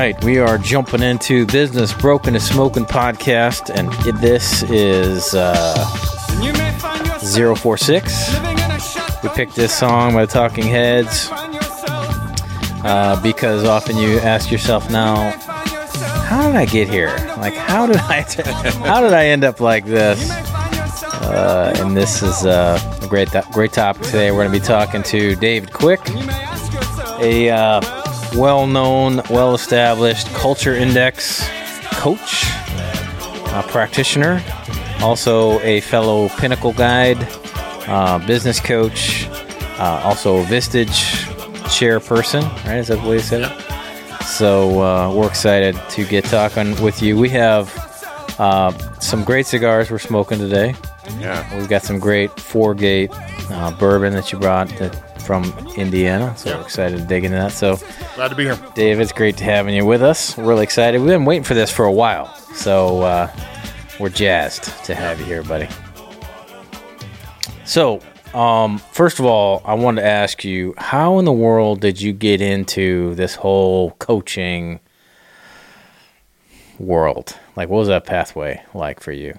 right, we are jumping into Business Broken to Smokin' podcast, and this is uh, 046. We picked this song by the Talking Heads uh, because often you ask yourself now, how did I get here? Like, how did I, how did I end up like this? Uh, and this is uh, a great, great topic today. We're going to be talking to David Quick, a uh, well-known, well-established culture index coach, a practitioner, also a fellow Pinnacle guide, uh, business coach, uh, also Vistage chairperson. Right? Is that the way you said it? So uh, we're excited to get talking with you. We have uh, some great cigars we're smoking today. Yeah. We've got some great four gate uh, bourbon that you brought that, from Indiana. So Yeah. we're excited to dig into that. So, Glad to be here. Dave, it's great to having you with us. We're really excited. We've been waiting for this for a while. So uh, we're jazzed to have you here, buddy. So, um, first of all, I wanted to ask you how in the world did you get into this whole coaching world? Like, what was that pathway like for you?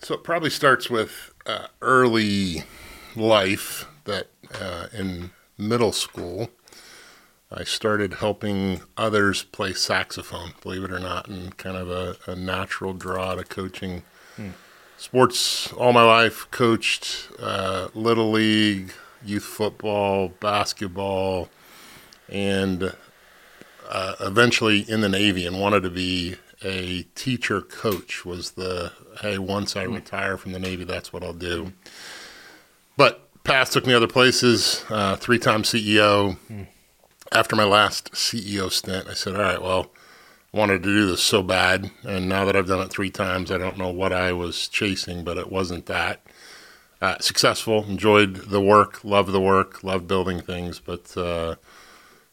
So it probably starts with uh, early life that uh, in middle school, I started helping others play saxophone, believe it or not, and kind of a, a natural draw to coaching. Sports all my life, coached uh, Little League, youth football, basketball, and uh, eventually in the Navy and wanted to be a teacher coach was the hey once I retire from the Navy that's what I'll do. But path took me other places. Uh, three time CEO. After my last CEO stint, I said, all right, well, I wanted to do this so bad, and now that I've done it three times, I don't know what I was chasing, but it wasn't that. Uh, successful, enjoyed the work, loved the work, loved building things, but uh,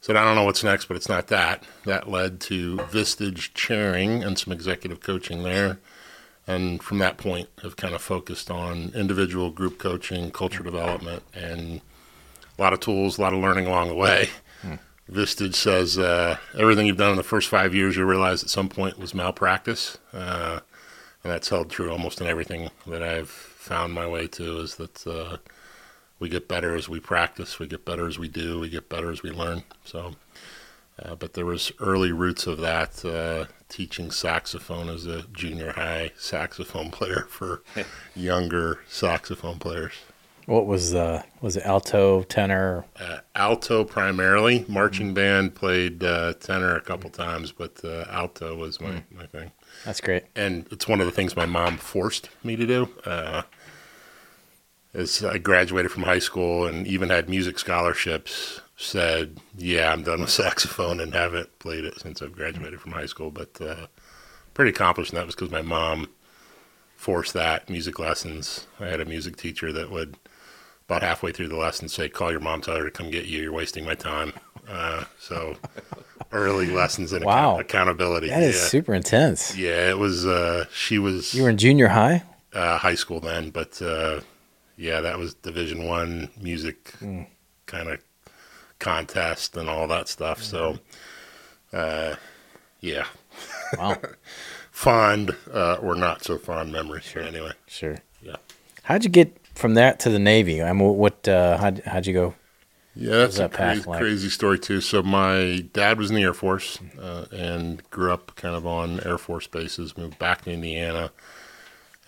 said, I don't know what's next, but it's not that. That led to Vistage chairing and some executive coaching there. And from that point, have kind of focused on individual group coaching, culture development, and a lot of tools, a lot of learning along the way. Vistage says uh, everything you've done in the first five years, you realize at some point was malpractice. Uh, and that's held true almost in everything that I've found my way to is that uh, we get better as we practice, we get better as we do, we get better as we learn. So, uh, but there was early roots of that uh, teaching saxophone as a junior high saxophone player for younger saxophone players. What was uh was it alto, tenor? Uh, alto primarily, marching band played uh, tenor a couple times, but uh, alto was my, my thing. That's great. and it's one of the things my mom forced me to do. Uh, as I graduated from high school and even had music scholarships, said, "Yeah, I'm done with saxophone and haven't played it since I've graduated from high school." But uh, pretty accomplished, and that was because my mom forced that music lessons. I had a music teacher that would about halfway through the lesson say, "Call your mom, tell her to come get you. You're wasting my time." Uh, so early lessons in Wow. account- accountability. That is yeah. super intense. Yeah, it was. Uh, she was You were in junior high? uh, high school then, but uh, yeah, that was Division One music kind of contest and all that stuff. So, uh, yeah, Wow. fond uh, or not so fond memories. Anyway, sure. yeah, How'd you get from that to the Navy? I mean, what? Uh, how'd, how'd you go? yeah, that's that a crazy, like? crazy story too. So my dad was in the Air Force uh, and grew up kind of on Air Force bases. Moved back to Indiana.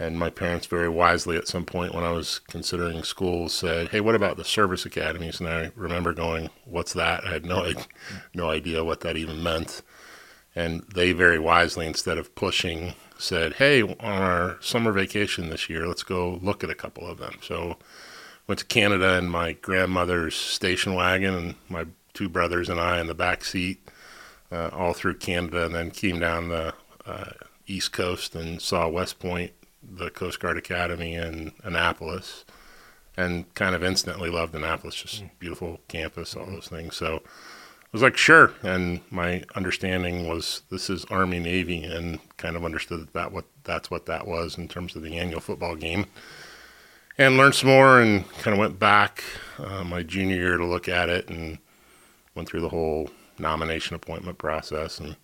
And my parents very wisely at some point when I was considering school said, "Hey, what about the service academies?" And I remember going, "What's that?" I had no no idea what that even meant. And they very wisely, instead of pushing, said, "Hey, on our summer vacation this year, let's go look at a couple of them." So went to Canada in my grandmother's station wagon, and my two brothers and I in the back seat, uh, all through Canada, and then came down the uh, East Coast and saw West Point, the Coast Guard Academy in Annapolis, and kind of instantly loved Annapolis. Just beautiful campus, all those things. So I was like, sure. And my understanding was this is Army Navy, and kind of understood that, that what that's what that was in terms of the annual football game and learned some more and kind of went back uh, my junior year to look at it and went through the whole nomination appointment process and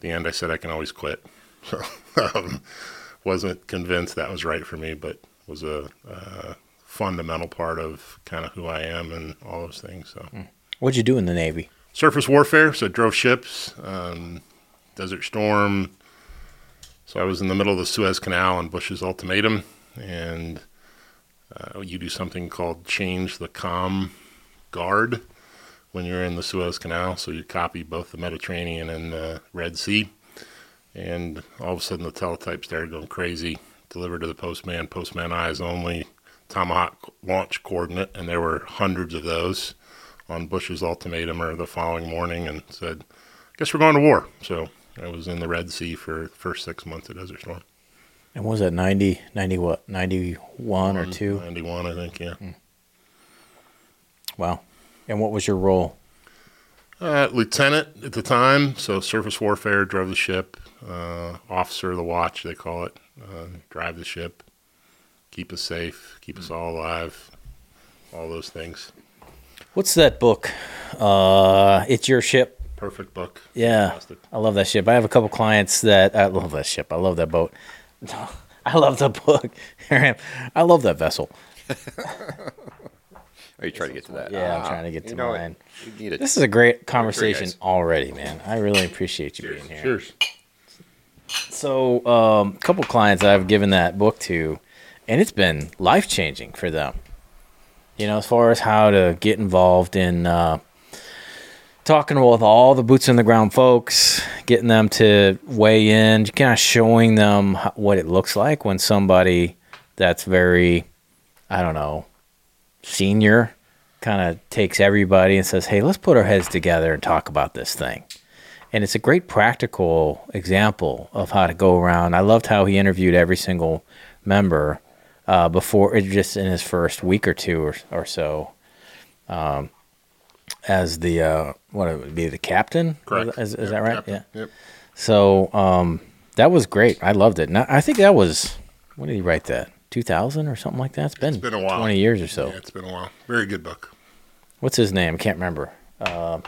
the end, I said I can always quit. So um, wasn't convinced that was right for me, but was a, a fundamental part of kind of who I am and all those things. So, What'd you do in the Navy? surface warfare. So drove ships, um, Desert Storm. So I was in the middle of the Suez Canal and Bush's ultimatum, and uh, you do something called change the com guard when you're in the Suez Canal. So you copy both the Mediterranean and the Red Sea, and all of a sudden the teletype started going crazy. Delivered to the postman, postman eyes only, Tomahawk launch coordinate, and there were hundreds of those on Bush's ultimatum or the following morning and said, "I "Guess we're going to war." So I was in the Red Sea for the first six months of Desert Storm. And was that 90, 90 what, 91 or 2? Ninety-one, I think. Yeah. Wow. And what was your role? Uh, lieutenant at the time, so surface warfare, drove the ship. Uh, officer of the watch, they call it. Uh, drive the ship, keep us safe, keep us all alive, all those things. What's that book? Uh, it's your ship. Perfect book. Yeah, Fantastic. I love that ship. I have a couple clients that I love that ship. I love that boat. I love the book. I love that vessel. Are you trying to get to that? Yeah, I'm Ah, trying to get you to know, mine. You need it. This is a great conversation already, man. I really appreciate you Cheers. being here. Cheers. So, um, a couple clients I've given that book to, and it's been life changing for them. You know, as far as how to get involved in uh, talking with all the boots on the ground folks, getting them to weigh in, kind of showing them what it looks like when somebody that's very, I don't know, senior kind of takes everybody and says, hey, let's put our heads together and talk about this thing and it's a great practical example of how to go around. I loved how he interviewed every single member uh, before, just in his first week or two or, or so, um, as the uh, what it would be the captain. Correct. Is, is Yep, that right? Captain. Yeah. Yep. So um, that was great. I loved it. And I think that was when did he write that? 2000 or something like that. It's been, been a while. 20 years or so. Yeah, it's been a while. Very good book. What's his name? Can't remember. Uh,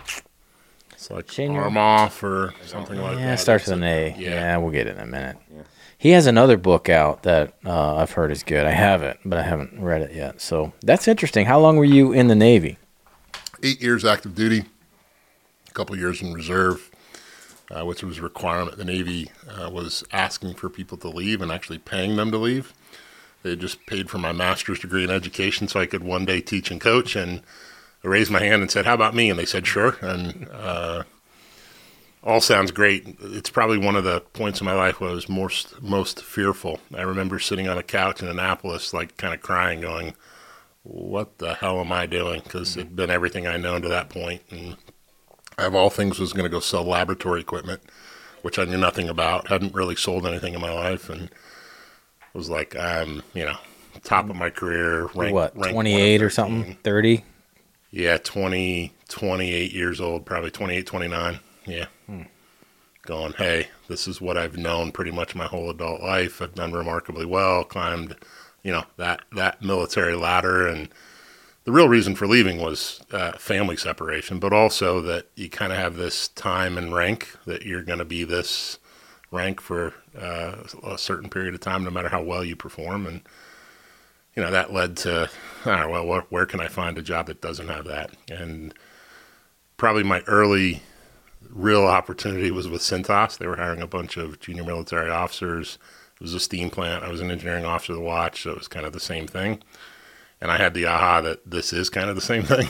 It's like Shane arm off or something like Yeah, that. it starts with an a- A. Yeah. Yeah. we'll get it in a minute. He has another book out that uh, I've heard is good. I have it, but I haven't read it yet. So that's interesting. How long were you in the Navy? Eight years active duty, a couple years in reserve, uh, which was a requirement. The Navy uh, was asking for people to leave and actually paying them to leave. They just paid for my master's degree in education so I could one day teach and coach. And I raised my hand and said, How about me? And they said, Sure. And uh, all sounds great. It's probably one of the points in my life where I was most most fearful. I remember sitting on a couch in Annapolis, like kind of crying, going, "What the hell am I doing?" Because it'd been everything I known to that point, and I, of all things, was going to go sell laboratory equipment, which I knew nothing about. Hadn't really sold anything in my life, and was like, I'm, you know, top of my career, rank, what, rank 28 or something? 30? Yeah, 20, 28 years old, probably 28, 29. Yeah. Going, hey, this is what I've known pretty much my whole adult life. I've done remarkably well, climbed, you know, that, that military ladder. And the real reason for leaving was uh, family separation, but also that you kind of have this time and rank that you're going to be this rank for uh, a certain period of time, no matter how well you perform. And, you know, that led to, all right, well, where, where can I find a job that doesn't have that? And probably my early real opportunity was with Cintas. They were hiring a bunch of junior military officers. It was a steam plant. I was an engineering officer of the watch, so it was kind of the same thing. And I had the aha that this is kind of the same thing,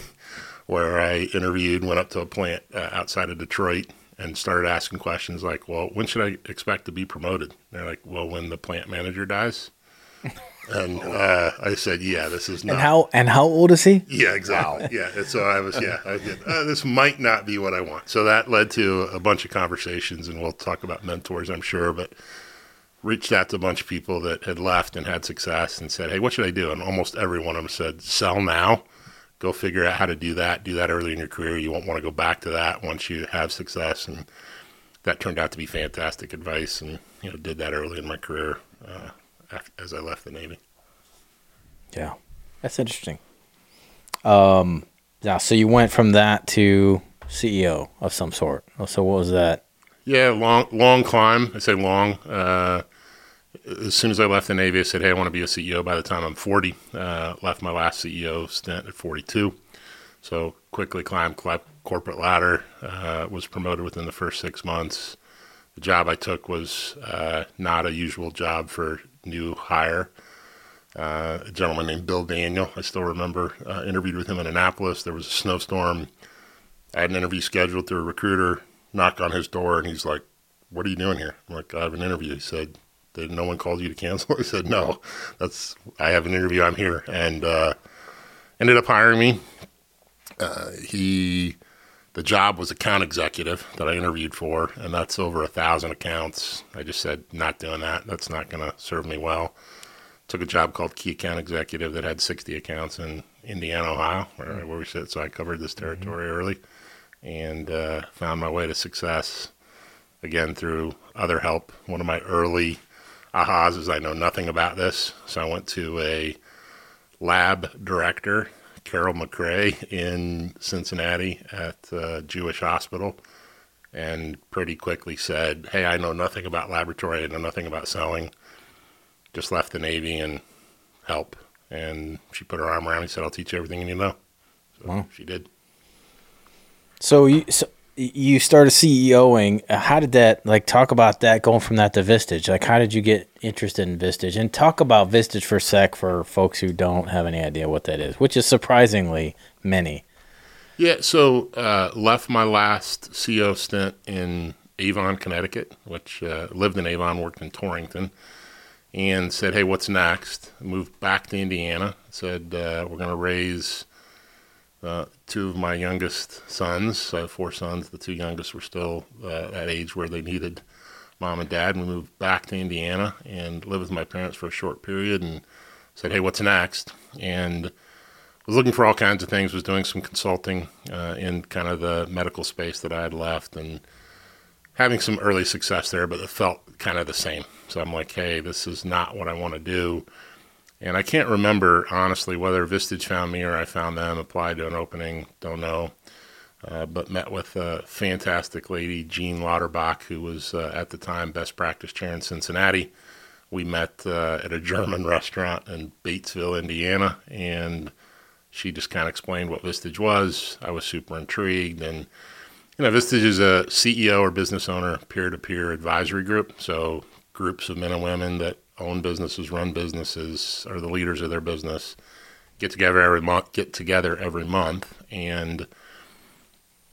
where I interviewed, went up to a plant uh, outside of Detroit, and started asking questions like, "Well, when should I expect to be promoted?" They're like, "Well, when the plant manager dies." And uh, I said, "Yeah, this is not." And how and how old is he? Yeah, exactly. Yeah, and so I was. Yeah, I did. Uh, this might not be what I want. So that led to a bunch of conversations, and we'll talk about mentors, I'm sure. But reached out to a bunch of people that had left and had success, and said, "Hey, what should I do?" And almost every one of them said, "Sell now. Go figure out how to do that. Do that early in your career. You won't want to go back to that once you have success." And that turned out to be fantastic advice, and you know, did that early in my career uh, af- as I left the Navy. Yeah, that's interesting. Um, yeah, so you went from that to CEO of some sort. So what was that? Yeah, long long climb. I say long. Uh, as soon as I left the Navy, I said, "Hey, I want to be a CEO by the time I'm 40." Uh, left my last CEO stint at 42, so quickly climbed corporate ladder. Uh, was promoted within the first six months. The job I took was uh, not a usual job for new hire. Uh, a gentleman named Bill Daniel. I still remember. Uh, interviewed with him in Annapolis. There was a snowstorm. I had an interview scheduled through a recruiter. Knocked on his door, and he's like, "What are you doing here?" I'm like, "I have an interview." He said, "Did no one called you to cancel?" I said, "No, that's I have an interview. I'm here." And uh, ended up hiring me. Uh, he, the job was account executive that I interviewed for, and that's over a thousand accounts. I just said, "Not doing that. That's not going to serve me well." took a job called key account executive that had 60 accounts in Indiana, Ohio, where, where we sit. So I covered this territory mm-hmm. early and uh, found my way to success again through other help. One of my early ahas is I know nothing about this. So I went to a lab director, Carol McRae, in Cincinnati at uh, Jewish Hospital and pretty quickly said, Hey, I know nothing about laboratory. I know nothing about selling just left the Navy and help. And she put her arm around me and said, I'll teach you everything you need to know. So wow. she did. So you, so you started CEOing. How did that, like, talk about that going from that to Vistage? Like, how did you get interested in Vistage? And talk about Vistage for a sec for folks who don't have any idea what that is, which is surprisingly many. Yeah, so uh, left my last CEO stint in Avon, Connecticut, which uh, lived in Avon, worked in Torrington and said, "Hey, what's next?" moved back to Indiana. Said uh, we're going to raise uh, two of my youngest sons. I have four sons. The two youngest were still uh, at age where they needed mom and dad. We moved back to Indiana and lived with my parents for a short period. And said, "Hey, what's next?" And was looking for all kinds of things. Was doing some consulting uh, in kind of the medical space that I had left and having some early success there, but it felt kind of the same. So I'm like, hey, this is not what I want to do. And I can't remember, honestly, whether Vistage found me or I found them, applied to an opening, don't know. Uh, but met with a fantastic lady, Jean Lauterbach, who was uh, at the time best practice chair in Cincinnati. We met uh, at a German restaurant in Batesville, Indiana, and she just kind of explained what Vistage was. I was super intrigued, and you know, Vistage is a CEO or business owner peer-to-peer advisory group. So groups of men and women that own businesses, run businesses, are the leaders of their business, get together every month, get together every month, and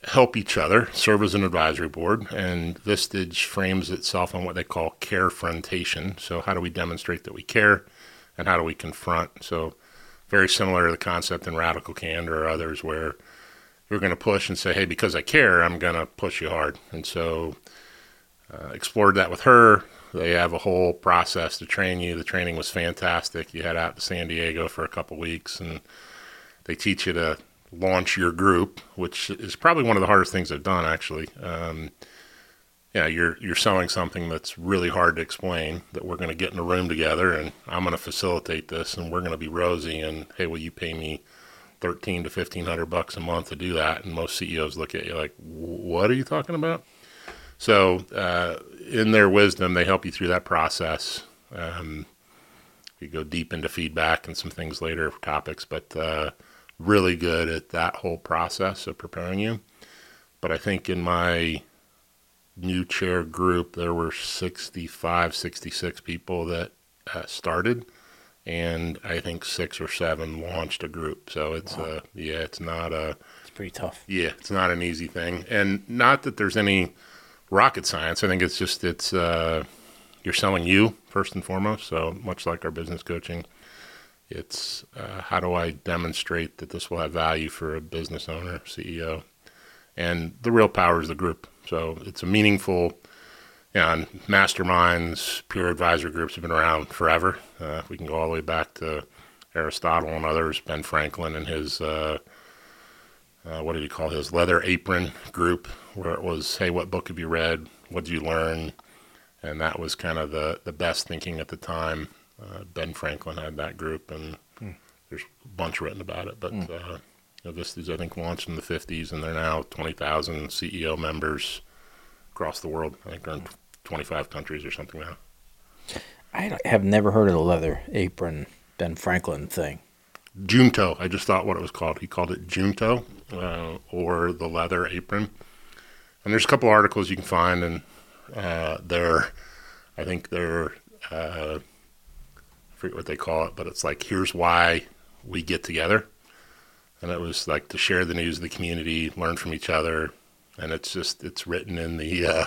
help each other, serve as an advisory board. And Vistage frames itself on what they call care carefrontation. So how do we demonstrate that we care, and how do we confront? So very similar to the concept in Radical Candor or others where we're going to push and say, hey, because I care, I'm going to push you hard. And so uh, explored that with her. They have a whole process to train you. The training was fantastic. You head out to San Diego for a couple weeks, and they teach you to launch your group, which is probably one of the hardest things I've done, actually. Um, yeah, you're you're selling something that's really hard to explain. That we're going to get in a room together, and I'm going to facilitate this, and we're going to be rosy. And hey, will you pay me thirteen to fifteen hundred bucks a month to do that, and most CEOs look at you like, "What are you talking about?" So, uh, in their wisdom, they help you through that process. Um, we go deep into feedback and some things later topics, but uh, really good at that whole process of preparing you. But I think in my new chair group, there were 65, 66 people that uh, started and I think six or seven launched a group. So it's wow. uh yeah, it's not a it's pretty tough. Yeah, it's not an easy thing, and not that there's any rocket science. I think it's just it's uh, you're selling you first and foremost. So much like our business coaching, it's uh, how do I demonstrate that this will have value for a business owner, CEO, and the real power is the group. So it's a meaningful and masterminds, peer advisor groups have been around forever. Uh, we can go all the way back to Aristotle and others, Ben Franklin and his, uh, uh, what did he call his leather apron group, where it was, hey, what book have you read? What did you learn? And that was kind of the, the best thinking at the time. Uh, ben Franklin had that group, and hmm. there's a bunch written about it. But hmm. uh, you know, this is, I think, launched in the 50s, and they're now 20,000 CEO members across the world. I think they're in 25 countries or something now. I have never heard of the leather apron Ben Franklin thing. Junto. I just thought what it was called. He called it Junto uh, or the leather apron. And there's a couple articles you can find, and uh, they're, I think they're, uh, I forget what they call it, but it's like, here's why we get together. And it was like to share the news of the community, learn from each other. And it's just, it's written in the uh,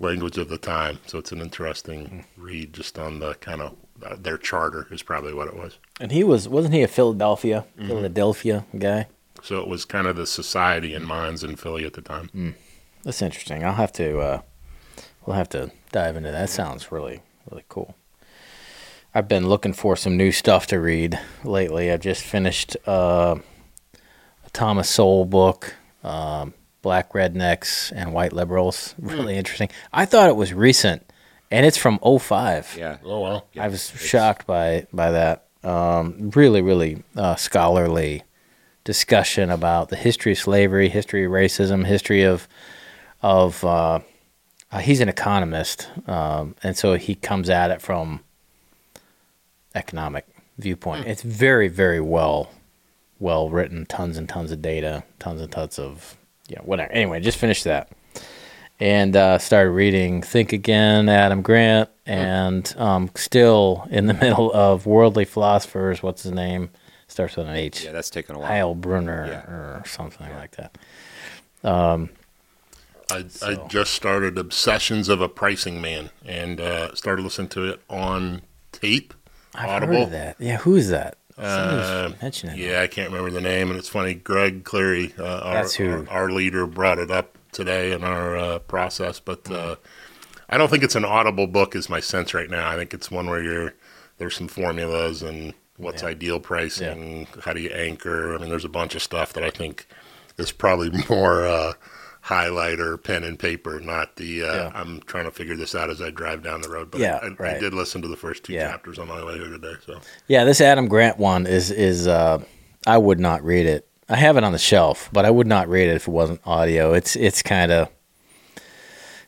language of the time. So it's an interesting read just on the kind of, uh, their charter is probably what it was. And he was wasn't he a Philadelphia Philadelphia guy? So it was kind of the society and minds in Philly at the time. Mm. That's interesting. I'll have to uh, we'll have to dive into that. Sounds really really cool. I've been looking for some new stuff to read lately. I've just finished uh, a Thomas Sowell book, um, Black Rednecks and White Liberals. Really interesting. I thought it was recent, and it's from 05. Yeah. Oh well. Yeah, I was it's- shocked by by that. Um, really, really uh, scholarly discussion about the history of slavery, history of racism, history of of. Uh, uh, he's an economist, um, and so he comes at it from economic viewpoint. It's very, very well well written. Tons and tons of data. Tons and tons of yeah, whatever. Anyway, just finished that and uh, started reading Think Again, Adam Grant, and um, still in the middle of Worldly Philosophers. What's his name? Starts with an H. Yeah, that's taken a while. Heilbroner Yeah. or something like that. I, So- I just started Confessions of a Pricing Man and uh, started listening to it on tape. I've Audible. heard of that. Yeah, who is that? Uh, mentioning. Yeah, I can't remember the name, and it's funny. Greg Cleary, uh, our, That's who- our our leader, brought it up today in our uh, process. But uh, I don't think it's an audible book. Is my sense right now. I think it's one where you're there's some formulas and what's Yeah. ideal pricing, how do you anchor. I mean, there's a bunch of stuff that I think is probably more uh, highlighter, pen and paper, not the uh, Yeah. I'm trying to figure this out as I drive down the road. But Yeah, I, I right. did listen to the first two Yeah. chapters on my way here today. So Yeah, this Adam Grant one is is uh, I would not read it. I have it on the shelf, but I would not read it if it wasn't audio. It's it's kind of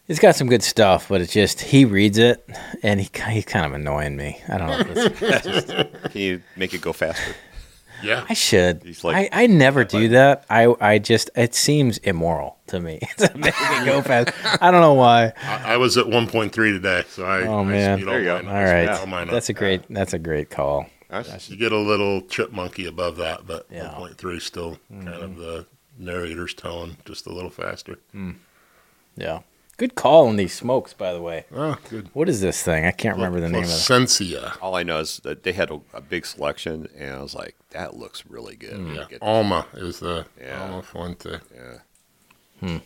it's got some good stuff, but it's just he reads it and he he's kind of annoying me. I don't know. If it's, Can you make it go faster? Yeah, I should. He's like- I, I never do that. I I just it seems immoral to me to make it go fast. I don't know why. I, I was at 1.3 today, so I. Oh, I man. There you go. mine All up. I right, speed all mine up. that's a great that's a great call. That's- You get a little chipmunky above that, but Yeah. Mm-hmm. 1.3 still kind of the narrator's tone, just a little faster. Yeah, good call on these smokes, by the way. Oh, good. What is this thing? I can't remember the name of it. Plasencia. all I know is that they had a, a big selection, and I was like, that looks really good. Mm. Yeah. Get- Alma is the Yeah. Alma Fuerte. yeah.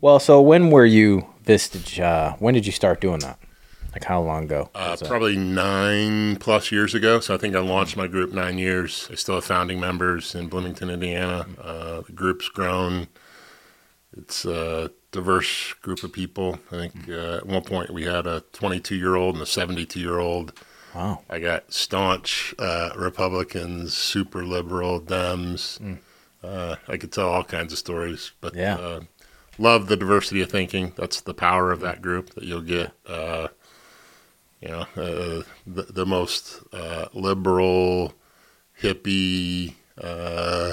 Well, so when were you Vistage? Uh, when did you start doing that? Like how long ago? Uh, was that? probably nine plus years ago. So I think I launched my group nine years. I still have founding members in Bloomington, Indiana. Uh, the group's grown. It's a diverse group of people. I think uh, at one point we had a 22 year old and a 72 year old. Wow. I got staunch uh, Republicans, super liberal Dems. Uh, I could tell all kinds of stories, but Yeah. uh, love the diversity of thinking. That's the power of that group that you'll get. Uh, you know, uh, the, the most uh, liberal, hippie uh,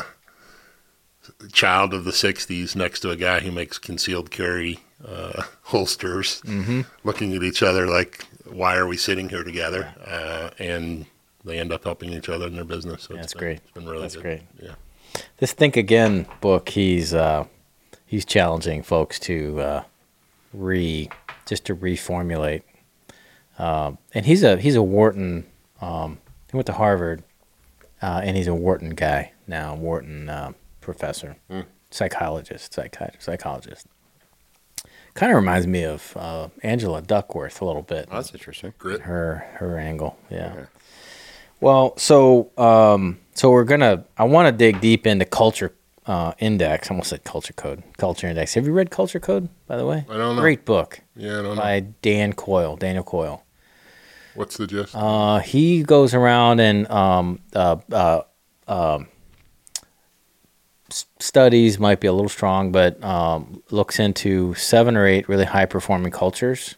child of the '60s next to a guy who makes concealed carry uh, holsters, looking at each other like, "Why are we sitting here together?" Uh, and they end up helping each other in their business. So That's it's been, great. It's been really That's good. great. Yeah. This Think Again book, he's uh, he's challenging folks to uh, re just to reformulate. Um, and he's a he's a Wharton. Um, he went to Harvard, uh, and he's a Wharton guy now. Wharton professor, psychologist, psychiatrist, psychologist. Kind of reminds me of uh, Angela Duckworth a little bit. Oh, that's interesting. Grit. her her angle. Yeah. Okay. Well, so um, so we're gonna. I want to dig deep into culture uh, index. I almost said culture code. Culture index. Have you read Culture Code? By the way, I don't know. Great book Yeah, I don't know. by Dan Coyle. Daniel Coyle. What's the gist? Uh, he goes around and um, uh, uh, um, s- studies might be a little strong, but um, looks into seven or eight really high performing cultures.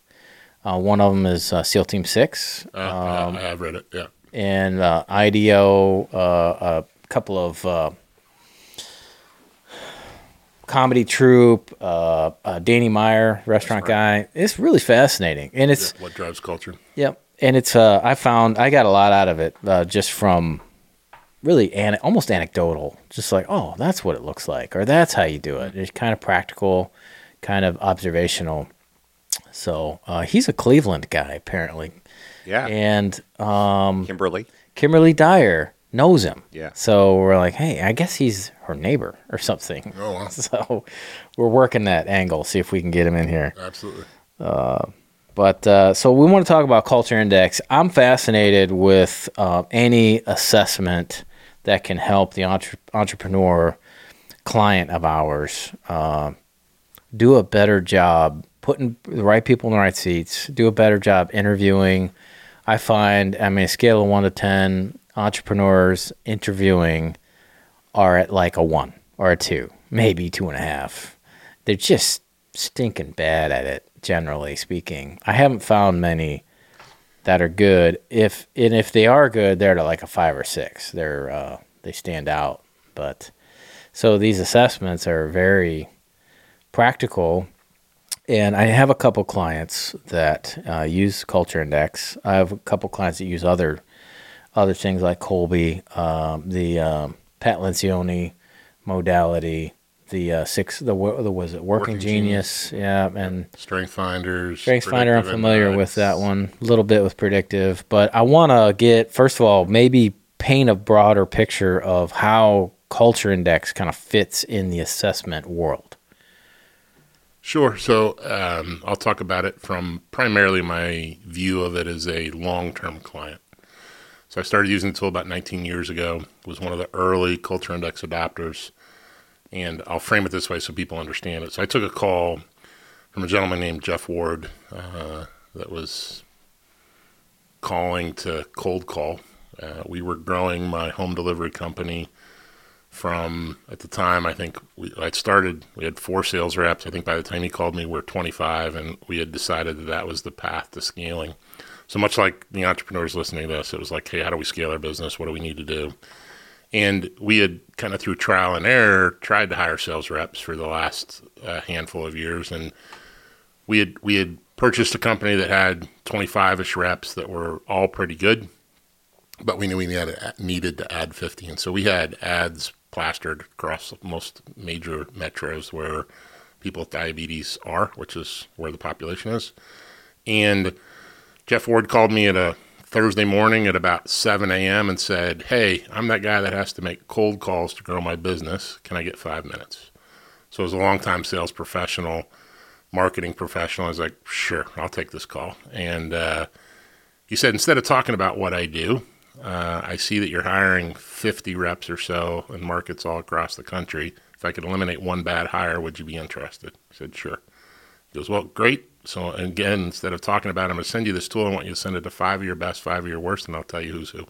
Uh, one of them is uh, SEAL Team Six, Uh, yeah, I have read it. Yeah. and uh, IDEO, uh, a couple of uh, comedy troupe, uh, uh, Danny Meyer, restaurant guy. It's really fascinating, and it's What drives culture? Yep. And it's uh I found I got a lot out of it uh, just from really an- almost anecdotal. Just like, oh, that's what it looks like or that's how you do it. It's kind of practical, kind of observational. So, uh, he's a Cleveland guy apparently. Yeah. And um Kimberly. Kimberly Dyer knows him. Yeah. So we're like, hey, I guess he's her neighbor or something. Oh, wow. So we're working that angle, see if we can get him in here. Absolutely. But uh, so we want to talk about culture index. I'm fascinated with uh, any assessment that can help the entre- entrepreneur client of ours uh, do a better job putting the right people in the right seats, do a better job interviewing. I find, I mean, a scale of one to 10, entrepreneurs interviewing are at like a one or a two, maybe two and a half. They're just stinking bad at it, generally speaking. I haven't found many that are good. If and if they are good, they're at like a five or six. They're uh, they stand out. But so these assessments are very practical. And I have a couple clients that uh, use Culture Index. I have a couple clients that use other other things like Kolbe, um, the um, Pat Lencioni modality, the uh, six, the, was it Working, Working Genius, yeah, and Strength finders. Strength Finder. I'm familiar with that one, a little bit with predictive, but I want to get first of all maybe paint a broader picture of how Culture Index kind of fits in the assessment world. Sure. So um, I'll talk about it from primarily my view of it as a long-term client. So I started using the tool about 19 years ago. Was one of the early Culture Index adopters, and I'll frame it this way so people understand it. So I took a call from a gentleman named Jeff Ward uh, that was calling to cold call. Uh, we were growing my home delivery company from at the time I think we I'd started we had four sales reps I think by the time he called me we are 25 and we had decided that that was the path to scaling so much like the entrepreneurs listening to this it was like hey how do we scale our business what do we need to do and we had kind of through trial and error tried to hire sales reps for the last uh, handful of years. And we had we had purchased a company that had 25ish reps that were all pretty good but we knew we needed, needed to add 50 and so we had ads plastered across most major metros where people with diabetes are which is where the population is. And jeff ward called me at a thursday morning at about 7 a.m and said hey i'm that guy that has to make cold calls to grow my business can i get five minutes so as a longtime sales professional marketing professional i was like sure i'll take this call and uh, he said instead of talking about what i do uh, I see that you're hiring 50 reps or so in markets all across the country. If I could eliminate one bad hire, would you be interested? I said, sure. He goes, well, great. So again, instead of talking about, it, I'm going to send you this tool. I want you to send it to five of your best, five of your worst, and I'll tell you who's who.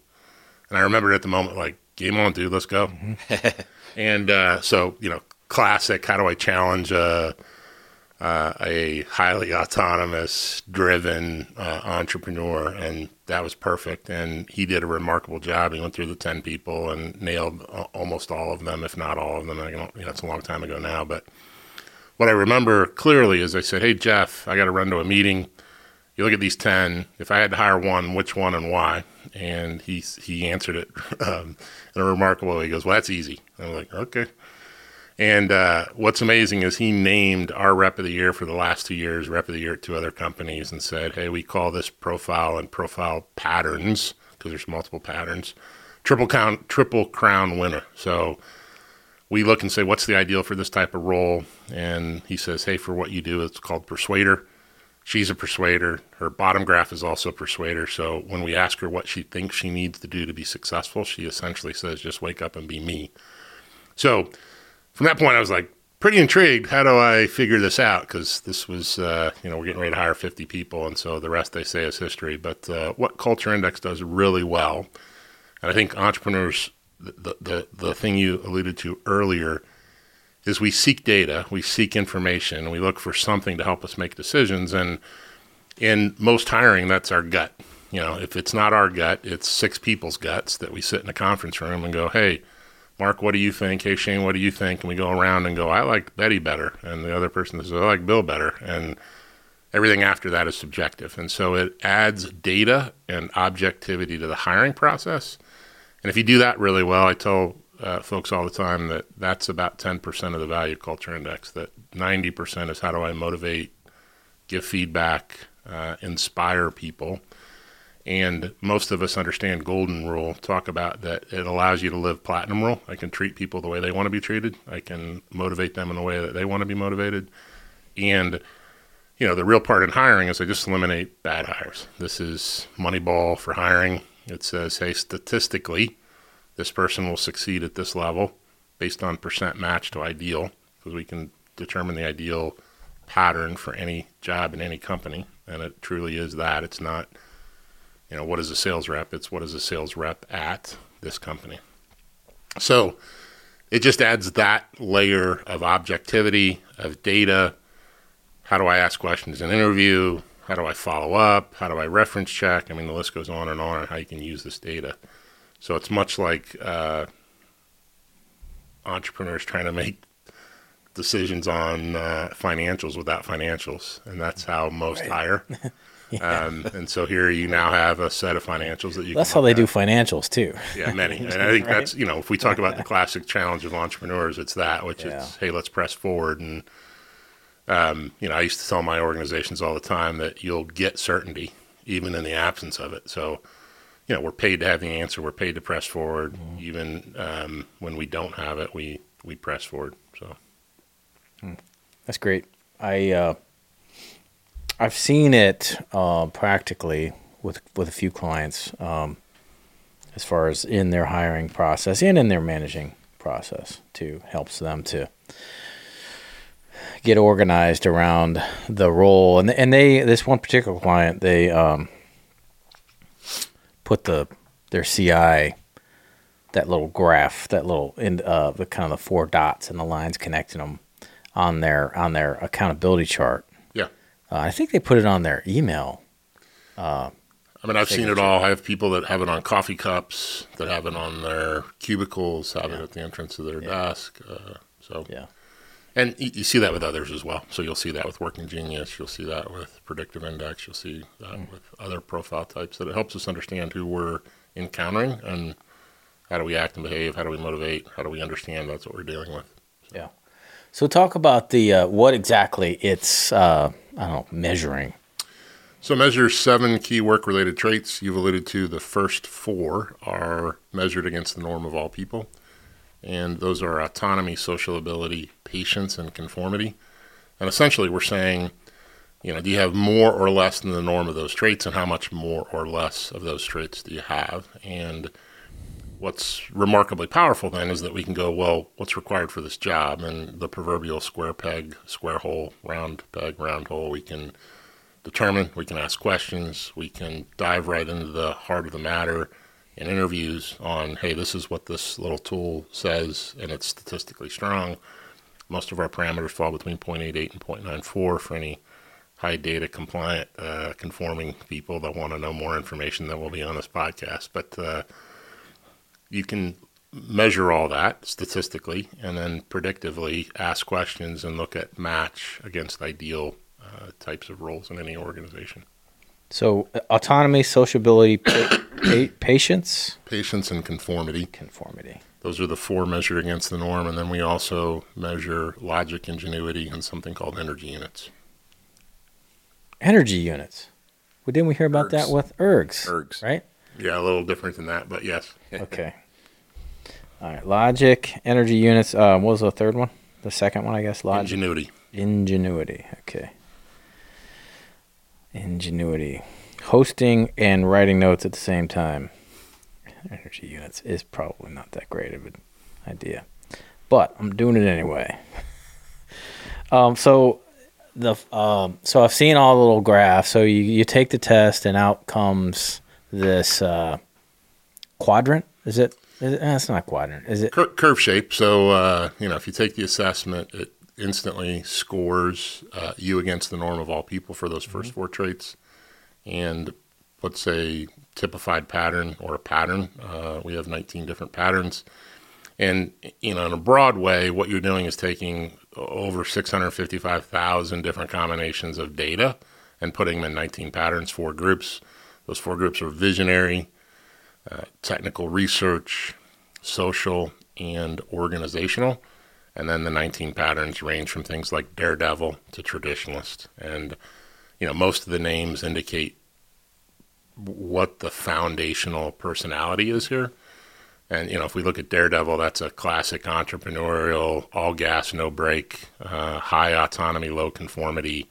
And I remember at the moment, like, game on, dude, let's go. and uh, so, you know, classic. How do I challenge uh, uh, a highly autonomous, driven uh, entrepreneur? And that was perfect. And he did a remarkable job. He went through the 10 people and nailed almost all of them, if not all of them. I don't, you know, it's a long time ago now. But what I remember clearly is I said, Hey, Jeff, I got to run to a meeting. You look at these 10. If I had to hire one, which one and why? And he, he answered it um, in a remarkable way. He goes, Well, that's easy. I'm like, Okay. And uh, what's amazing is he named our rep of the year for the last two years, rep of the year at two other companies, and said, "Hey, we call this profile and profile patterns because there's multiple patterns. Triple count, triple crown winner." So we look and say, "What's the ideal for this type of role?" And he says, "Hey, for what you do, it's called persuader." She's a persuader. Her bottom graph is also a persuader. So when we ask her what she thinks she needs to do to be successful, she essentially says, "Just wake up and be me." So from that point, I was like pretty intrigued. How do I figure this out? Because this was, uh, you know, we're getting ready to hire 50 people, and so the rest they say is history. But uh, what Culture Index does really well, and I think entrepreneurs, the, the the thing you alluded to earlier, is we seek data, we seek information, we look for something to help us make decisions. And in most hiring, that's our gut. You know, if it's not our gut, it's six people's guts that we sit in a conference room and go, hey, Mark, what do you think? Hey, Shane, what do you think? And we go around and go, I like Betty better. And the other person says, I like Bill better. And everything after that is subjective. And so it adds data and objectivity to the hiring process. And if you do that really well, I tell uh, folks all the time that that's about 10% of the value culture index, that 90% is how do I motivate, give feedback, uh, inspire people. And most of us understand golden rule, talk about that it allows you to live platinum rule. I can treat people the way they want to be treated. I can motivate them in the way that they want to be motivated. And, you know, the real part in hiring is I just eliminate bad hires. This is Moneyball for hiring. It says, hey, statistically, this person will succeed at this level based on percent match to ideal, because we can determine the ideal pattern for any job in any company. And it truly is that. It's not you know, what is a sales rep? It's what is a sales rep at this company. So it just adds that layer of objectivity, of data. How do I ask questions in interview? How do I follow up? How do I reference check? I mean, the list goes on and on on how you can use this data. So it's much like uh, entrepreneurs trying to make decisions on uh, financials without financials, and that's how most right. hire. Yeah. Um, and so here you now have a set of financials that you. That's how they at. do financials too. Yeah, many. And I think right? that's you know if we talk about the classic challenge of entrepreneurs, it's that which yeah. is hey let's press forward and um, you know I used to tell my organizations all the time that you'll get certainty even in the absence of it. So you know we're paid to have the answer, we're paid to press forward, mm-hmm. even um, when we don't have it, we we press forward. So hmm. that's great. I. Uh, I've seen it uh, practically with with a few clients, um, as far as in their hiring process and in their managing process too. Helps them to get organized around the role, and and they this one particular client they um, put the their CI that little graph, that little in uh, the kind of the four dots and the lines connecting them on their on their accountability chart uh, I think they put it on their email. Uh, I mean, I've signature. seen it all. I have people that have it on coffee cups, that have it on their cubicles, have yeah. it at the entrance of their yeah. desk. Uh, so yeah, and you, see that with others as well. So you'll see that with Working Genius. You'll see that with Predictive Index. You'll see that mm. with other profile types. That it helps us understand who we're encountering and how do we act and behave. How do we motivate? How do we understand that's what we're dealing with? So. Yeah. So talk about the uh, what exactly it's uh, I don't know measuring. So measure seven key work related traits. You've alluded to the first four are measured against the norm of all people, and those are autonomy, social ability, patience, and conformity. And essentially, we're saying, you know, do you have more or less than the norm of those traits, and how much more or less of those traits do you have? And what's remarkably powerful then is that we can go, well, what's required for this job? And the proverbial square peg, square hole, round peg, round hole, we can determine, we can ask questions, we can dive right into the heart of the matter in interviews on, hey, this is what this little tool says, and it's statistically strong. Most of our parameters fall between 0.88 and 0.94 for any high data compliant, uh, conforming people that want to know more information that will be on this podcast. But uh, you can measure all that statistically and then predictively ask questions and look at match against ideal uh, types of roles in any organization. So, uh, autonomy, sociability, pa- pa- patience, patience, and conformity. Conformity. Those are the four measured against the norm, and then we also measure logic, ingenuity, and something called energy units. Energy units. Well, didn't we hear about ergs. that with ergs? Ergs, right? Yeah, a little different than that, but yes. okay. All right. Logic, energy units. Uh, what was the third one? The second one, I guess. Logic. Ingenuity. Ingenuity. Okay. Ingenuity. Hosting and writing notes at the same time. Energy units is probably not that great of an idea, but I'm doing it anyway. um, so the um, so I've seen all the little graphs. So you, you take the test and out comes this uh, quadrant. Is it? Eh, it's not quadrant. Is it? Cur- curve shape. So uh, you know, if you take the assessment, it instantly scores uh, you against the norm of all people for those 1st four traits, and let's say typified pattern or a pattern. Uh, we have 19 different patterns. And you know, in a broad way, what you're doing is taking over 655,000 different combinations of data and putting them in 19 patterns, four groups. Those four groups are visionary, uh, technical research, social, and organizational. And then the 19 patterns range from things like daredevil to traditionalist. And, you know, most of the names indicate what the foundational personality is here. And, you know, if we look at Daredevil, that's a classic entrepreneurial, all gas, no brake, uh, high autonomy, low conformity,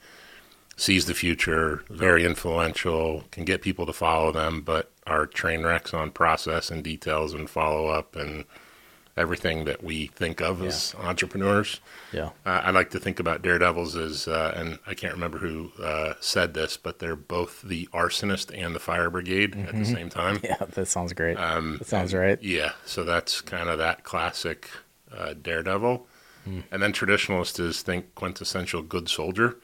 sees the future, very influential, can get people to follow them, but are train wrecks on process and details and follow up and everything that we think of as entrepreneurs. Yeah. Uh, I like to think about daredevils as, uh, and I can't remember who uh, said this, but they're both the arsonist and the fire brigade at the same time. Yeah, that sounds great. Um, that sounds right. Yeah, so that's kind of that classic uh, daredevil. And then traditionalist is think quintessential good soldier.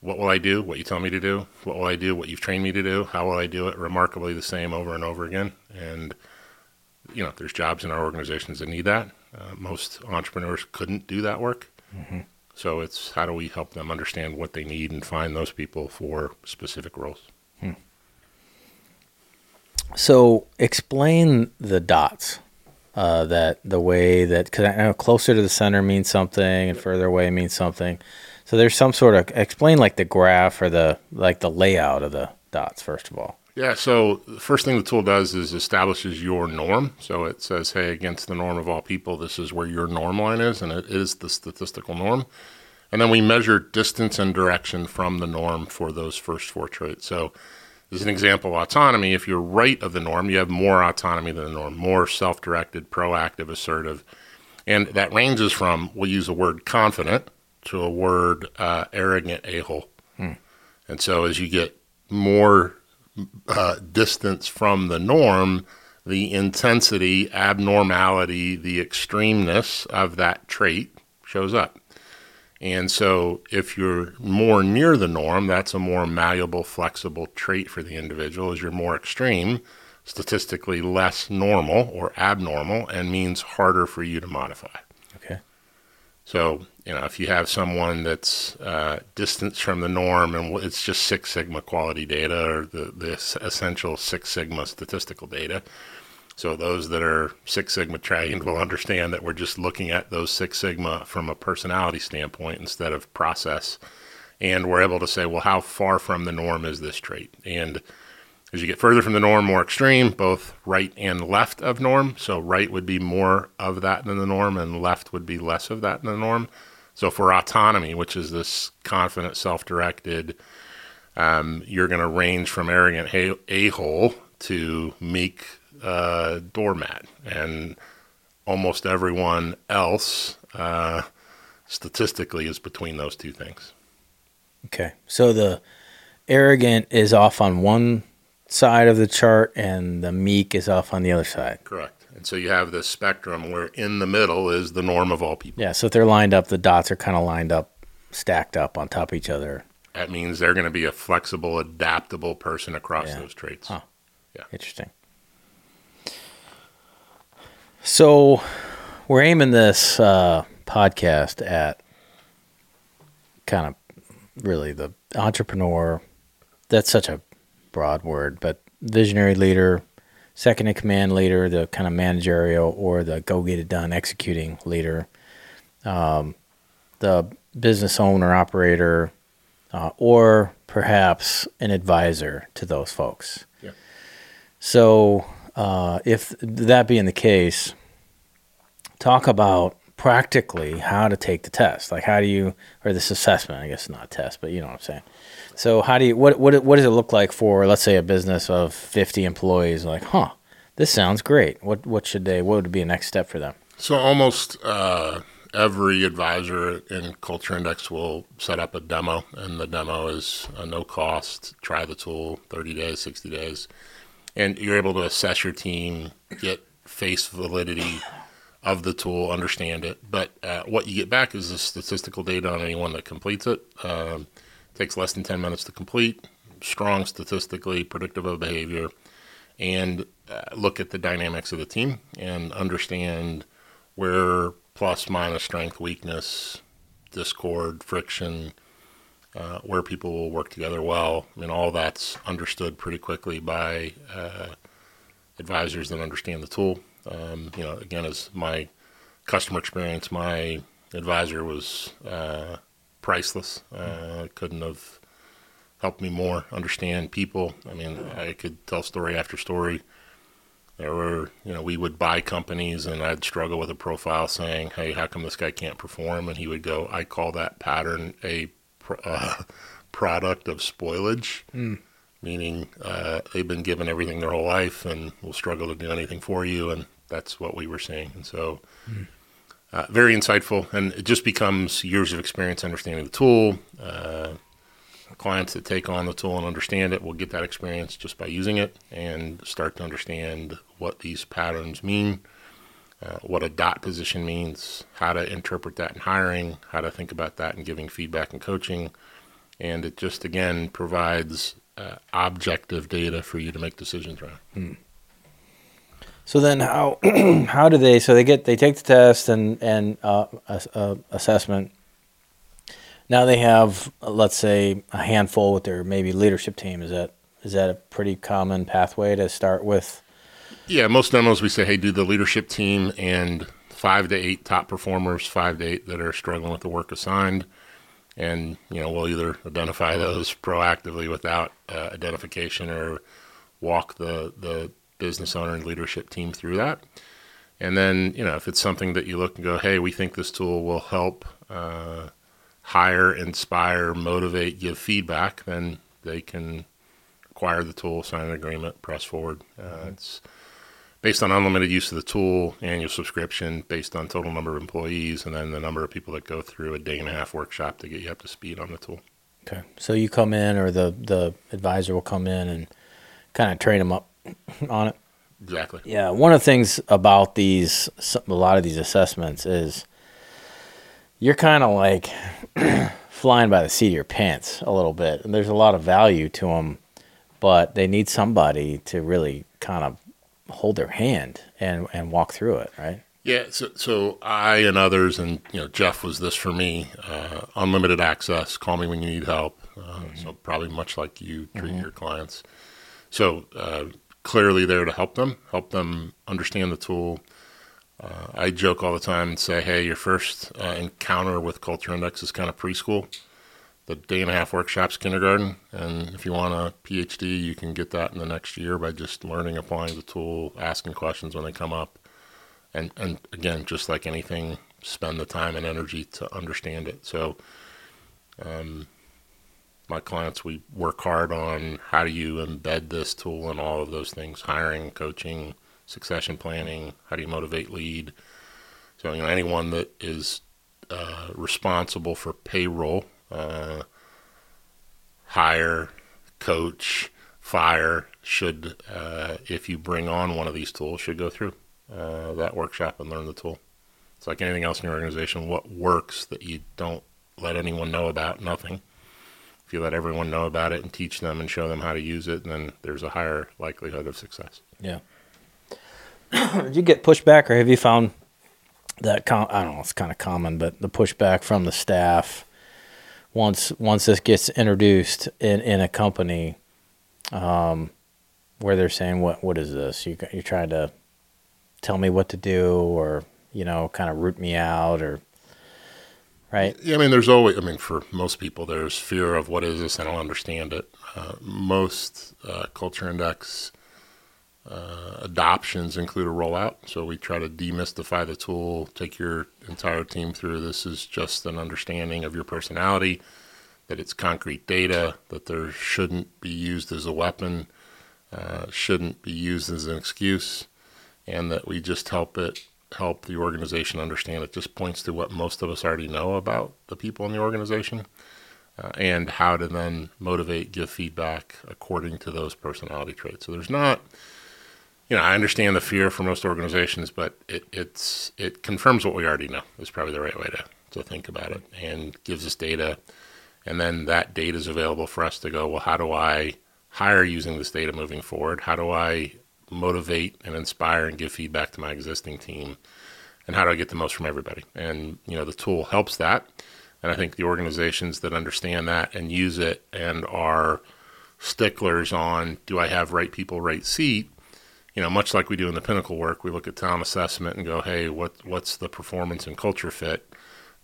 What will I do? What you tell me to do? What will I do? What you've trained me to do? How will I do it? Remarkably the same over and over again. And you know, there's jobs in our organizations that need that. Uh, most entrepreneurs couldn't do that work. So it's how do we help them understand what they need and find those people for specific roles. So explain the dots. Uh, that the way that because I know closer to the center means something and further away means something. So there's some sort of explain like the graph or the like the layout of the dots first of all. Yeah, so the first thing the tool does is establishes your norm. So it says, hey, against the norm of all people, this is where your norm line is, and it is the statistical norm. And then we measure distance and direction from the norm for those first four traits. So, as an example autonomy, if you're right of the norm, you have more autonomy than the norm, more self directed, proactive, assertive. And that ranges from, we'll use the word confident to a word uh, arrogant a hole. And so as you get more uh, distance from the norm, the intensity, abnormality, the extremeness of that trait shows up. And so, if you're more near the norm, that's a more malleable, flexible trait for the individual. As you're more extreme, statistically less normal or abnormal, and means harder for you to modify. Okay. So, you know, if you have someone that's uh, distanced from the norm and it's just Six Sigma quality data or the, the essential Six Sigma statistical data, so those that are Six Sigma trained will understand that we're just looking at those Six Sigma from a personality standpoint instead of process. And we're able to say, well, how far from the norm is this trait? And as you get further from the norm, more extreme, both right and left of norm. So right would be more of that than the norm, and left would be less of that than the norm. So for autonomy, which is this confident, self-directed, um, you're going to range from arrogant a-hole to meek uh, doormat, and almost everyone else uh, statistically is between those two things. Okay. So the arrogant is off on one side of the chart and the meek is off on the other side. Correct. And so you have this spectrum where in the middle is the norm of all people. Yeah. So if they're lined up, the dots are kind of lined up, stacked up on top of each other. That means they're going to be a flexible, adaptable person across Yeah. those traits. Huh. Yeah. Interesting. So we're aiming this uh, podcast at kind of really the entrepreneur. That's such a broad word, but visionary leader, second in command leader, the kind of managerial or the go get it done executing leader, um, the business owner, operator, uh, or perhaps an advisor to those folks. Yeah. So, uh, if that being the case, talk about practically how to take the test. Like, how do you, or this assessment? I guess not test, but you know what I'm saying. So, how do you? What what what does it look like for, let's say, a business of 50 employees? Like, huh, this sounds great. What what should they? What would be a next step for them? So almost uh, every advisor in Culture Index will set up a demo, and the demo is a no cost. Try the tool, thirty days, sixty days, and you're able to assess your team, get face validity of the tool, understand it. But uh, what you get back is the statistical data on anyone that completes it. Um, takes less than 10 minutes to complete, strong statistically, predictive of behavior, and uh, look at the dynamics of the team and understand where plus, minus, strength, weakness, discord, friction, uh, where people will work together well. I mean, all that's understood pretty quickly by uh, advisors that understand the tool. Um, you know, again, as my customer experience, my advisor was uh, priceless. Uh, couldn't have helped me more understand people. I mean, I could tell story after story. There were, you know, we would buy companies and I'd struggle with a profile saying, hey, how come this guy can't perform? And he would go, I call that pattern a uh, product of spoilage. Mm meaning uh, they've been given everything their whole life and will struggle to do anything for you. And that's what we were seeing. And so, mm. Uh, very insightful. And it just becomes years of experience understanding the tool. Uh, clients that take on the tool and understand it will get that experience just by using it and start to understand what these patterns mean. Uh, what a dot position means, how to interpret that in hiring, how to think about that in giving feedback and coaching. And it just, again, provides uh, objective data for you to make decisions around. Hmm. So then, how how do they? So they get they take the test and and uh, uh, assessment. Now they have, let's say, a handful with their maybe leadership team. Is that is that a pretty common pathway to start with? Yeah, most demos we say, hey, do the leadership team and five to eight top performers, five to eight that are struggling with the work assigned and you know we'll either identify those proactively without uh, identification or walk the the business owner and leadership team through that and then you know if it's something that you look and go hey we think this tool will help uh, hire inspire motivate give feedback then they can acquire the tool sign an agreement press forward uh, mm-hmm. it's based on unlimited use of the tool, annual subscription based on total number of employees, and then the number of people that go through a day and a half workshop to get you up to speed on the tool. Okay, so you come in, or the the advisor will come in and kind of train them up on it. Exactly. Yeah, one of the things about these, a lot of these assessments is you're kind of like flying by the seat of your pants a little bit, and there's a lot of value to them, but they need somebody to really kind of hold their hand and and walk through it, right? Yeah, so so I and others, and you know, Jeff was this for me. Uh, unlimited access. Call me when you need help. Uh, mm-hmm. So probably much like you treat mm-hmm. your clients. So uh, clearly there to help them, help them understand the tool. Uh, I joke all the time and say, hey, your first uh, encounter with Culture Index is kind of preschool. The day and a half workshops kindergarten and if you want a phd you can get that in the next year by just learning applying the tool asking questions when they come up. And and again just like anything spend the time and energy to understand it. So um, my clients we work hard on how do you embed this tool in all of those things hiring coaching succession planning how do you motivate lead so you know anyone that is uh, responsible for payroll uh, hire, coach, fire should, uh, if you bring on one of these tools, should go through uh, that workshop and learn the tool. It's like anything else in your organization. What works that you don't let anyone know about? Nothing. You let everyone know about it and teach them and show them how to use it, and then there's a higher likelihood of success. Yeah. Did you get pushback, or have you found that? Com- I don't know. It's kind of common, but the pushback from the staff once once this gets introduced in, in a company um, where they're saying what what is this you you're trying to tell me what to do or you know kind of root me out or right yeah i mean there's always i mean for most people there's fear of what is this and i don't understand it uh, most uh, culture index uh, adoptions include a rollout. So we try to demystify the tool, take your entire team through. This is just an understanding of your personality, that it's concrete data, that there shouldn't be used as a weapon, uh, shouldn't be used as an excuse, and that we just help it help the organization understand. It just points to what most of us already know about the people in the organization. Uh, and how to then motivate, give feedback according to those personality traits. So there's not you know, I understand the fear for most organizations, but it, it's it confirms what we already know. Is probably the right way to to think about it, and gives us data, and then that data is available for us to go. Well, how do I hire using this data moving forward? How do I motivate and inspire and give feedback to my existing team? And how do I get the most from everybody? And you know, the tool helps that. And I think the organizations that understand that and use it and are sticklers on do I have right people, right seat, you know, much like we do in the pinnacle work, we look at talent assessment and go, hey, what what's the performance and culture fit?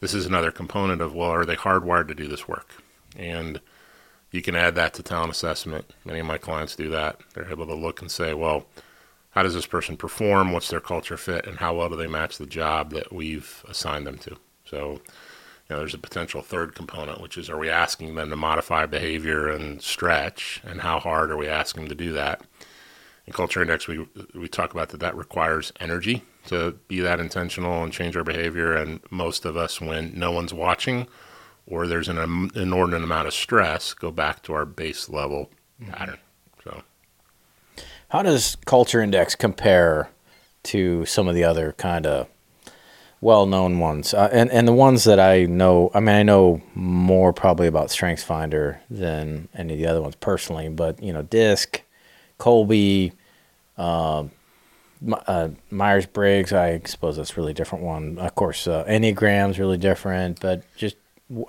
This is another component of well, are they hardwired to do this work? And you can add that to talent assessment. Many of my clients do that. They're able to look and say, well, how does this person perform? What's their culture fit? And how well do they match the job that we've assigned them to? So, you know, there's a potential third component, which is are we asking them to modify behavior and stretch? And how hard are we asking them to do that? In Culture Index, we, we talk about that that requires energy to be that intentional and change our behavior. And most of us, when no one's watching, or there's an um, inordinate amount of stress, go back to our base level mm-hmm. pattern. So, how does Culture Index compare to some of the other kind of well-known ones, uh, and and the ones that I know? I mean, I know more probably about StrengthsFinder than any of the other ones personally, but you know, DISC, Kolbe. Uh, uh, Myers Briggs, I suppose that's really different one. Of course, uh, Enneagram's really different, but just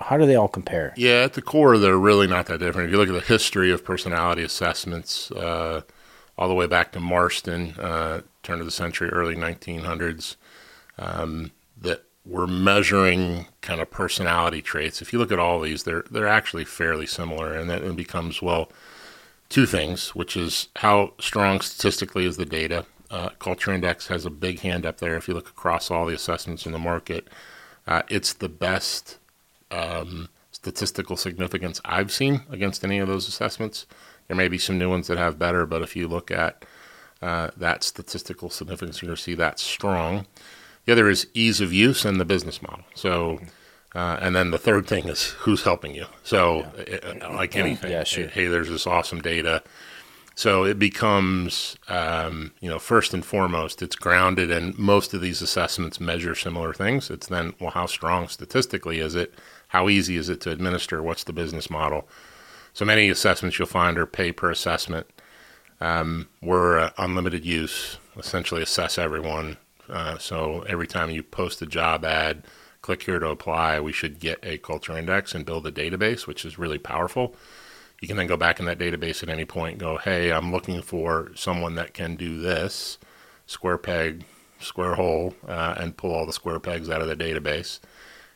how do they all compare? Yeah, at the core, they're really not that different. If you look at the history of personality assessments, uh, all the way back to Marston, uh, turn of the century, early 1900s, um, that we're measuring kind of personality traits. If you look at all these, they're they're actually fairly similar, and then it becomes well, two things, which is how strong statistically is the data. Uh, Culture Index has a big hand up there. If you look across all the assessments in the market, uh, it's the best um, statistical significance I've seen against any of those assessments. There may be some new ones that have better, but if you look at uh, that statistical significance, you're going to see that strong. The other is ease of use and the business model. So, uh, and then the third thing is who's helping you. So, yeah. it, uh, like anything, yeah, sure. hey, there's this awesome data. So it becomes, um, you know, first and foremost, it's grounded, and most of these assessments measure similar things. It's then, well, how strong statistically is it? How easy is it to administer? What's the business model? So many assessments you'll find are pay per assessment. Um, we're uh, unlimited use, essentially assess everyone. Uh, so every time you post a job ad, click here to apply, we should get a culture index and build a database, which is really powerful. You can then go back in that database at any point and go, hey, I'm looking for someone that can do this, square peg, square hole, uh, and pull all the square pegs out of the database.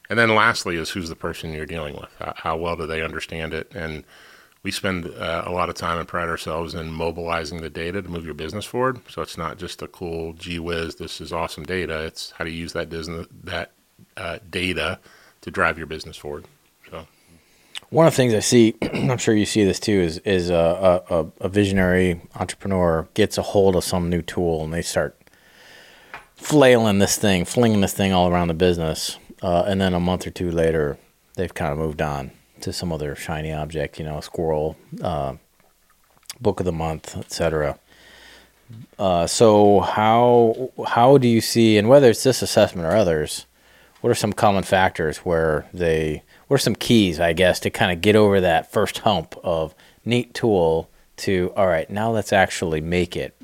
And then lastly is who's the person you're dealing with? How, well do they understand it? And we spend uh, a lot of time and pride ourselves in mobilizing the data to move your business forward. So it's not just a cool gee whiz, this is awesome data. It's how to use that business, that uh, data to drive your business forward. So. One of the things I see, I'm sure you see this too, is is a, a, a visionary entrepreneur gets a hold of some new tool and they start flailing this thing, flinging this thing all around the business uh, and then a month or two later, they've kind of moved on to some other shiny object, you know, squirrel, uh, book of the month, etc. Uh, so how how do you see, and whether it's this assessment or others, what are some common factors where they, what are some keys, I guess, to kind of get over that first hump of neat tool to all right, now let's actually make it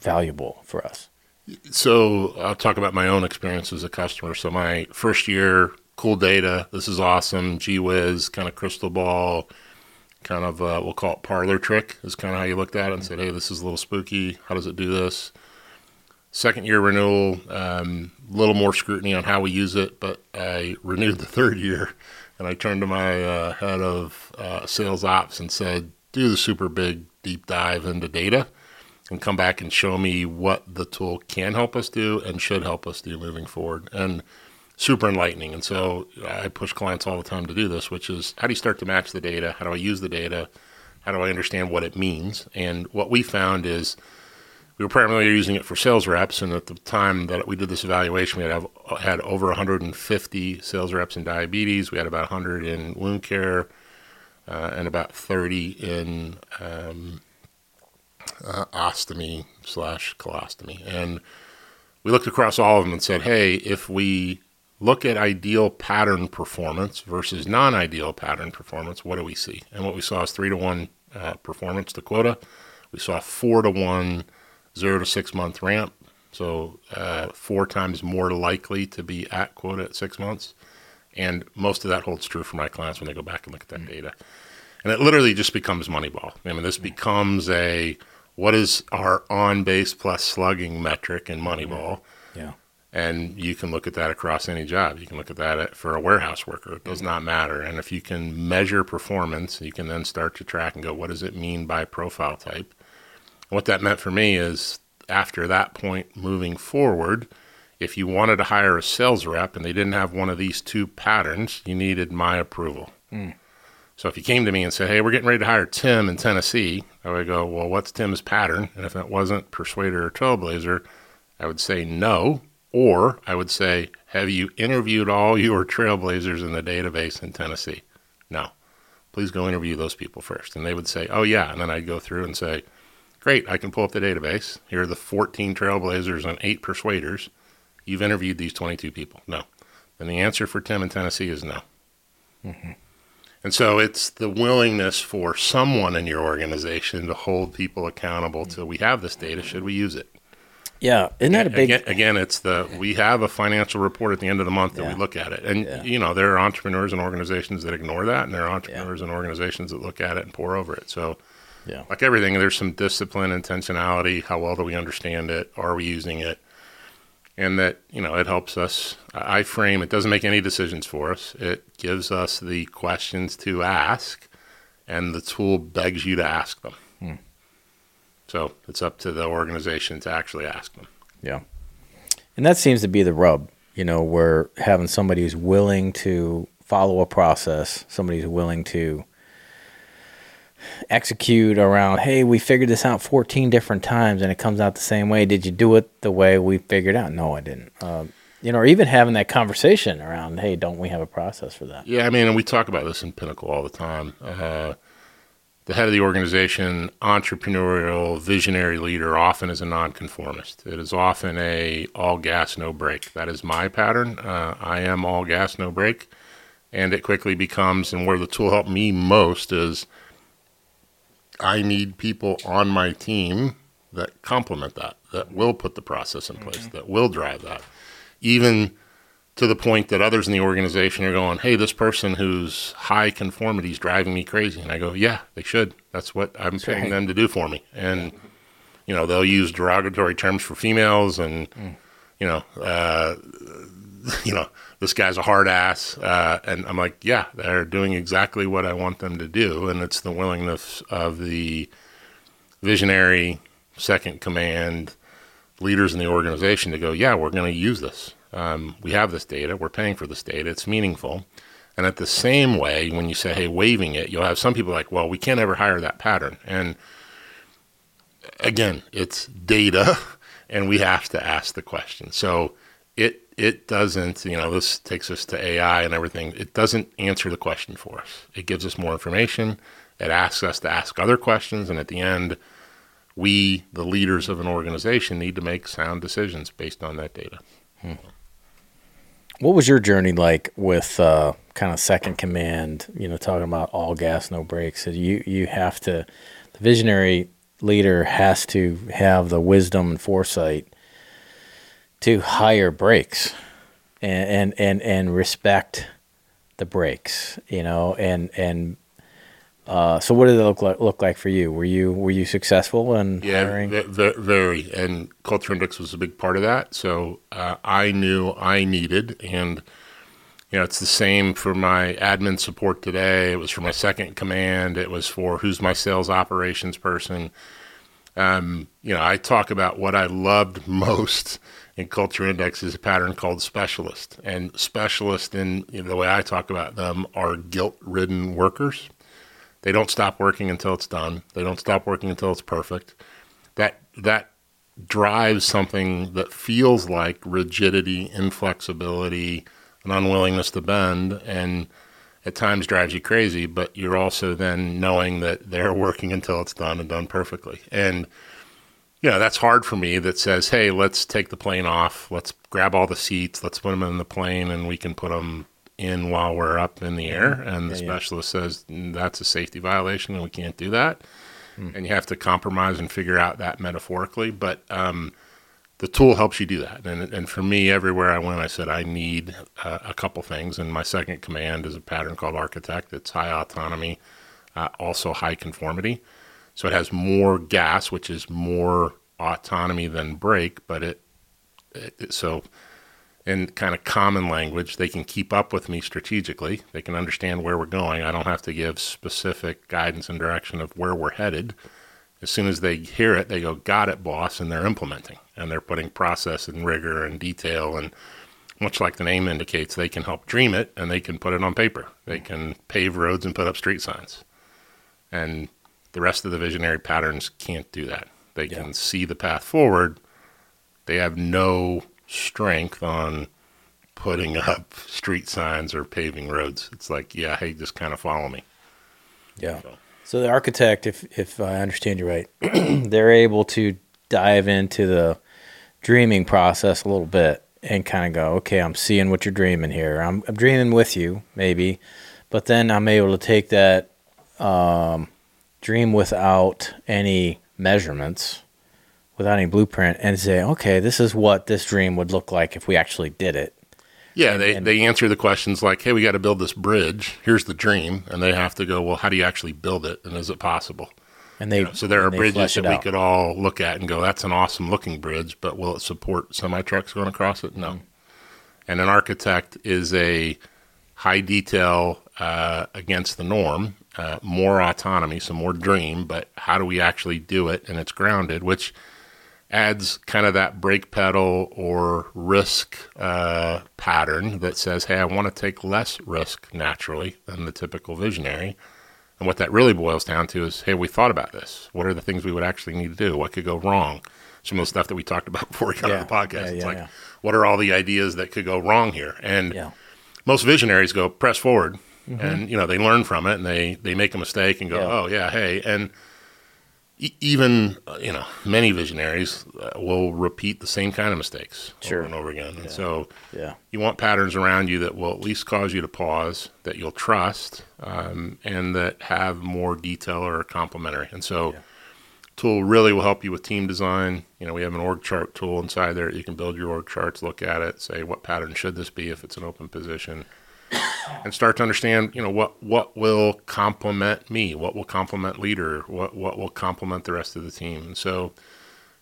valuable for us. So I'll talk about my own experience as a customer. So my first year, cool data. This is awesome. Gee whiz, kind of crystal ball, kind of uh, we'll call it parlor trick is kind of how you looked at it and said, hey, this is a little spooky. How does it do this? Second year renewal, a um, little more scrutiny on how we use it, but I renewed the third year and I turned to my uh, head of uh, sales ops and said, do the super big deep dive into data and come back and show me what the tool can help us do and should help us do moving forward. And super enlightening. And so I push clients all the time to do this, which is how do you start to match the data? How do I use the data? How do I understand what it means? And what we found is we were primarily using it for sales reps. And at the time that we did this evaluation, we had, had over 150 sales reps in diabetes. We had about 100 in wound care uh, and about 30 in um, uh, ostomy slash colostomy. And we looked across all of them and said, hey, if we look at ideal pattern performance versus non ideal pattern performance, what do we see? And what we saw is three to one uh, performance to quota. We saw four to one zero to six month ramp. So uh, four times more likely to be at quota at six months. And most of that holds true for my clients when they go back and look at that mm-hmm. data. And it literally just becomes Moneyball. I mean, this becomes a what is our on base plus slugging metric in Moneyball? Yeah. And you can look at that across any job. You can look at that for a warehouse worker. It does not matter. And if you can measure performance, you can then start to track and go, what does it mean by profile type? what that meant for me is after that point moving forward, if you wanted to hire a sales rep and they didn't have one of these two patterns, you needed my approval. Mm. So if you came to me and said, "Hey, we're getting ready to hire Tim in Tennessee," I would go, "Well, what's Tim's pattern?" And if it wasn't Persuader or Trailblazer, I would say no, or I would say, "Have you interviewed all your Trailblazers in the database in Tennessee?" No. Please go interview those people first. And they would say, "Oh yeah," and then I'd go through and say, "Great, I can pull up the database. Here are the 14 Trailblazers and eight Persuaders. You've interviewed these 22 people." No. And the answer for Tim in Tennessee is no. Mm-hmm. And so it's the willingness for someone in your organization to hold people accountable to we have this data, should we use it? Yeah, isn't that a big? Again, again, it's the we have a financial report at the end of the month that yeah. we look at it, and yeah. you know there are entrepreneurs and organizations that ignore that, and there are entrepreneurs yeah. and organizations that look at it and pour over it. So, yeah, like everything, there's some discipline, intentionality. How well do we understand it? Are we using it? And that you know it helps us i frame it doesn't make any decisions for us. It gives us the questions to ask and the tool begs you to ask them. Hmm. so it's up to the organization to actually ask them. Yeah. And that seems to be the rub you know where having somebody who's willing to follow a process somebody who's willing to execute around, hey, we figured this out 14 different times and it comes out the same way. Did you do it the way we figured out? No, I didn't. Um, you know, or even having that conversation around, hey, don't we have a process for that? Yeah, I mean, and we talk about this in Pinnacle all the time. Uh, the head of the organization, entrepreneurial, visionary leader, often is a nonconformist. It is often a all gas, no brake. That is my pattern. Uh, I am all gas, no brake, and it quickly becomes. And where the tool helped me most is I need people on my team that complement that, that will put the process in place, mm-hmm. that will drive that. Even to the point that others in the organization are going, hey, this person who's high conformity is driving me crazy. And I go, yeah, they should. That's what I'm That's paying right. them to do for me. And, you know, they'll use derogatory terms for females and, mm. you know, uh, you know, this guy's a hard ass. Uh, and I'm like, yeah, they're doing exactly what I want them to do. And it's the willingness of the visionary second command leaders in the organization to go, yeah, we're going to use this. Um, we have this data. We're paying for this data. It's meaningful. And at the same way, when you say, hey, waiving it, you'll have some people like, well, we can't ever hire that pattern. And again, it's data, and we have to ask the question. So it doesn't, you know, this takes us to AI and everything. It doesn't answer the question for us. It gives us more information. It asks us to ask other questions. And at the end, we, the leaders of an organization, need to make sound decisions based on that data. Hmm. What was your journey like with uh, kind of second command? You know, talking about all gas, no brakes. You you have to, the visionary leader has to have the wisdom and foresight to hire brakes and, and, and, and respect the brakes, you know, and, and, uh, so what did it look like, look like for you? Were you, were you successful in yeah, hiring? Yeah, very. And culture index was a big part of that. So, uh, I knew I needed, and, you know, it's the same for my admin support today. It was for my second command. It was for who's my sales operations person. Um, you know, I talk about what I loved most in Culture Index is a pattern called specialist. And specialist, in you know, the way I talk about them, are guilt ridden workers. They don't stop working until it's done. They don't stop working until it's perfect. That that drives something that feels like rigidity, inflexibility, an unwillingness to bend, and at times drives you crazy, but you're also then knowing that they're working until it's done and done perfectly. And you know, that's hard for me that says, "Hey, let's take the plane off. Let's grab all the seats. Let's put them in the plane and we can put them in while we're up in the air." And the Yeah, yeah. specialist says, "Mm, "That's a safety violation and we can't do that." And you have to compromise and figure out that metaphorically, but um the tool helps you do that. And, and for me, everywhere I went, I said, I need uh, a couple things. And my second command is a pattern called Architect. It's high autonomy, uh, also high conformity. So it has more gas, which is more autonomy than brake, but it, it, so in kind of common language, they can keep up with me strategically. They can understand where we're going. I don't have to give specific guidance and direction of where we're headed. As soon as they hear it, they go, "Got it, boss," and they're implementing and they're putting process and rigor and detail and much like the name indicates, they can help dream it and they can put it on paper. They can pave roads and put up street signs. And the rest of the visionary patterns can't do that. They Yeah. can see the path forward. They have no strength on putting up street signs or paving roads. It's like, yeah, hey, just kind of follow me. Yeah. So- So the architect, if if I understand you right, they're able to dive into the dreaming process a little bit and kind of go, okay, I'm seeing what you're dreaming here. I'm, I'm dreaming with you, maybe, but then I'm able to take that um, dream without any measurements, without any blueprint, and say, okay, this is what this dream would look like if we actually did it. Yeah, they, and- they answer the questions like, hey, we got to build this bridge. Here's the dream. And they have to go, well, how do you actually build it? And is it possible? And they So there are bridges that we out. could all look at and go, that's an awesome looking bridge, but will it support semi trucks going across it? Mm-hmm. No. And an architect is a high detail uh, against the norm, uh, more autonomy, so more dream, but how do we actually do it? And it's grounded, which adds kind of that brake pedal or risk uh, pattern that says, hey, I want to take less risk naturally than the typical visionary. And what that really boils down to is, hey, we thought about this. What are the things we would actually need to do? What could go wrong? Some of the stuff that we talked about before we got Yeah. on the podcast. Yeah, it's yeah, like, what are all the ideas that could go wrong here? And most visionaries go press forward, and you know they learn from it, and they they make a mistake and go, Mm-hmm. Yeah. oh yeah, hey, and e- even uh, you know many visionaries uh, will repeat the same kind of mistakes Sure. over and over again. And so Yeah. you want patterns around you that will at least cause you to pause, that you'll trust, um, and that have more detail or complementary. And so, Yeah. tool really will help you with team design. You know, we have an org chart tool inside there. You can build your org charts, look at it, say what pattern should this be if it's an open position, and start to understand. You know what what will complement me, what will complement leader, what what will complement the rest of the team. And so,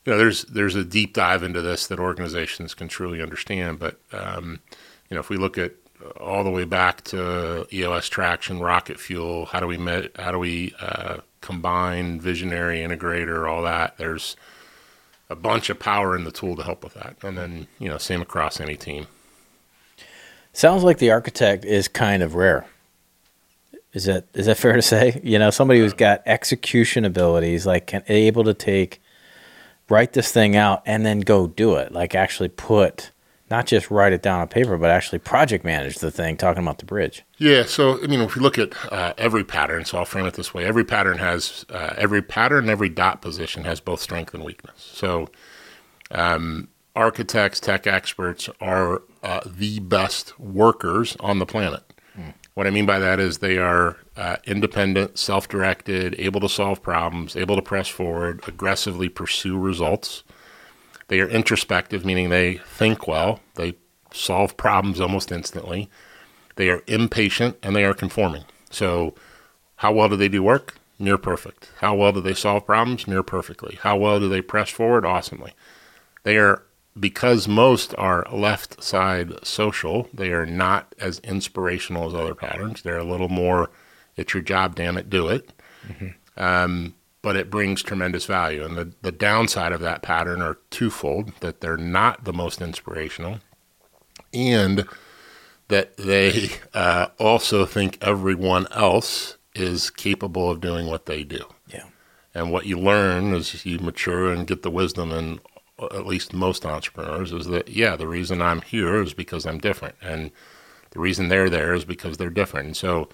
you know, there's there's a deep dive into this that organizations can truly understand. But um, you know, if we look at all the way back to EOS traction, rocket fuel, how do we met, how do we uh, combine visionary integrator, all that? There's a bunch of power in the tool to help with that, and then you know, same across any team. Sounds like the architect is kind of rare. Is that is that fair to say? You know, somebody who's got execution abilities, like can able to take, write this thing out and then go do it. Like actually put, not just write it down on paper, but actually project manage the thing. Talking about the bridge. Yeah, so I mean, if you look at uh, every pattern, so I'll frame it this way: every pattern has uh, every pattern, every dot position has both strength and weakness. So, um, architects, tech experts are uh, the best workers on the planet. What I mean by that is they are uh, independent, self-directed, able to solve problems, able to press forward, aggressively pursue results. They are introspective, meaning they think well, they solve problems almost instantly. They are impatient and they are conforming. So, how well do they do work? Near perfect. How well do they solve problems? Near perfectly. How well do they press forward? Awesomely. They are, because most are left side social, they are not as inspirational as other patterns. They're a little more, it's your job, damn it, do it. Um, but it brings tremendous value. And the, the downside of that pattern are twofold that they're not the most inspirational and that they uh, also think everyone else is capable of doing what they do. Yeah. And what you learn as you mature and get the wisdom in at least most entrepreneurs is that, yeah, the reason I'm here is because I'm different. And The reason they're there is because they're different. And so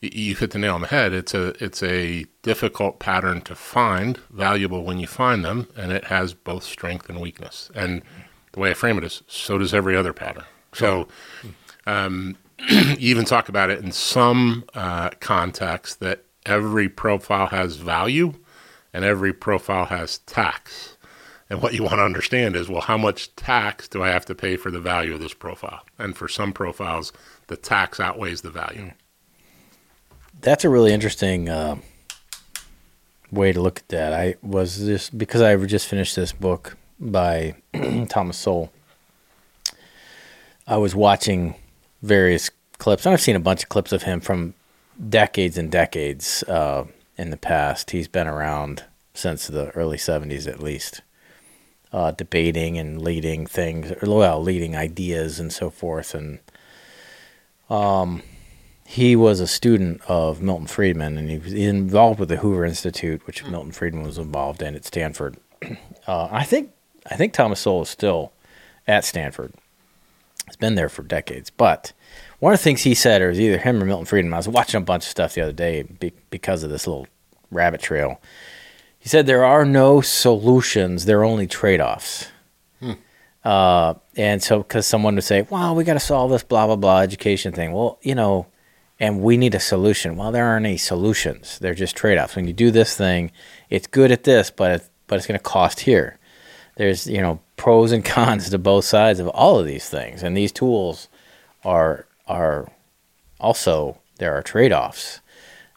you hit the nail on the head. It's a it's a difficult pattern to find, valuable when you find them, and it has both strength and weakness. And the way I frame it is, so does every other pattern. So um, you even talk about it in some uh, context that every profile has value and every profile has tax. And what you want to understand is, well, how much tax do I have to pay for the value of this profile? And for some profiles, the tax outweighs the value. That's a really interesting uh, way to look at that. I was just because I just finished this book by Thomas Sowell. I was watching various clips, and I've seen a bunch of clips of him from decades and decades uh, in the past. He's been around since the early 70s at least, uh, debating and leading things, or, well, leading ideas and so forth. And um, he was a student of Milton Friedman, and he was involved with the Hoover Institute, which Milton Friedman was involved in at Stanford. Uh, I think I think Thomas Sowell is still at Stanford. He's been there for decades. But one of the things he said, or it was either him or Milton Friedman, I was watching a bunch of stuff the other day be, because of this little rabbit trail. He said there are no solutions, there are only trade offs. Uh, and so, because someone would say, well, we got to solve this blah, blah, blah education thing. Well, you know, and we need a solution. Well, there aren't any solutions. They're just trade offs. When you do this thing, it's good at this, but it, but it's going to cost here. There's you know pros and cons to both sides of all of these things, and these tools are are also there are trade offs.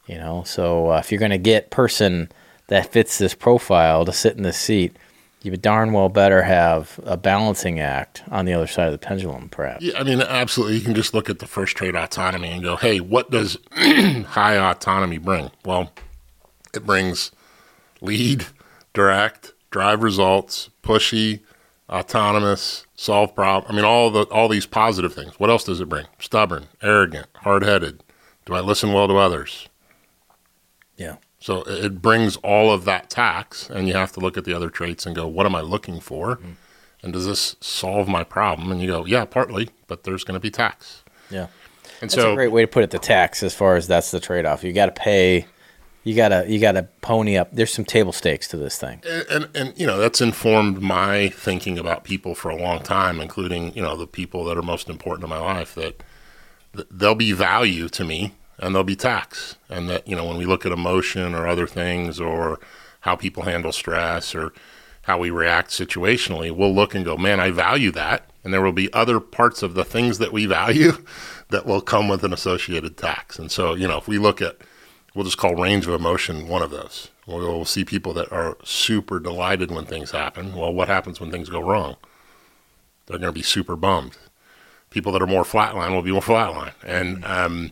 You know, so uh, if you're going to get person that fits this profile to sit in this seat, you would darn well better have a balancing act on the other side of the pendulum, perhaps. Yeah, I mean, absolutely. You can just look at the first trade autonomy and go, hey, what does high autonomy bring? Well, it brings lead, direct, drive results, pushy, autonomous, solve problem. I mean, all the all these positive things. What else does it bring? Stubborn, arrogant, hard headed. Do I listen well to others? Yeah. So it it brings all of that tax, and you have to look at the other traits and go, what am I looking for? Mm-hmm. And does this solve my problem? And you go, yeah, partly, but there's going to be tax. Yeah. And That's so, a great way to put it. The tax, as far as that's the trade off. You got to pay. You gotta you gotta pony up. There's some table stakes to this thing. and, and and you know that's informed my thinking about people for a long time, including you know the people that are most important in my life. That, that there'll be value to me, and there'll be tax, and that you know when we look at emotion or other things, or how people handle stress, or how we react situationally, we'll look and go, man, I value that, and there will be other parts of the things that we value that will come with an associated tax. And so you know if we look at we'll just call range of emotion one of those. We'll, we'll see people that are super delighted when things happen. Well, what happens when things go wrong? They're going to be super bummed. People that are more flatline will be more flatline. And um,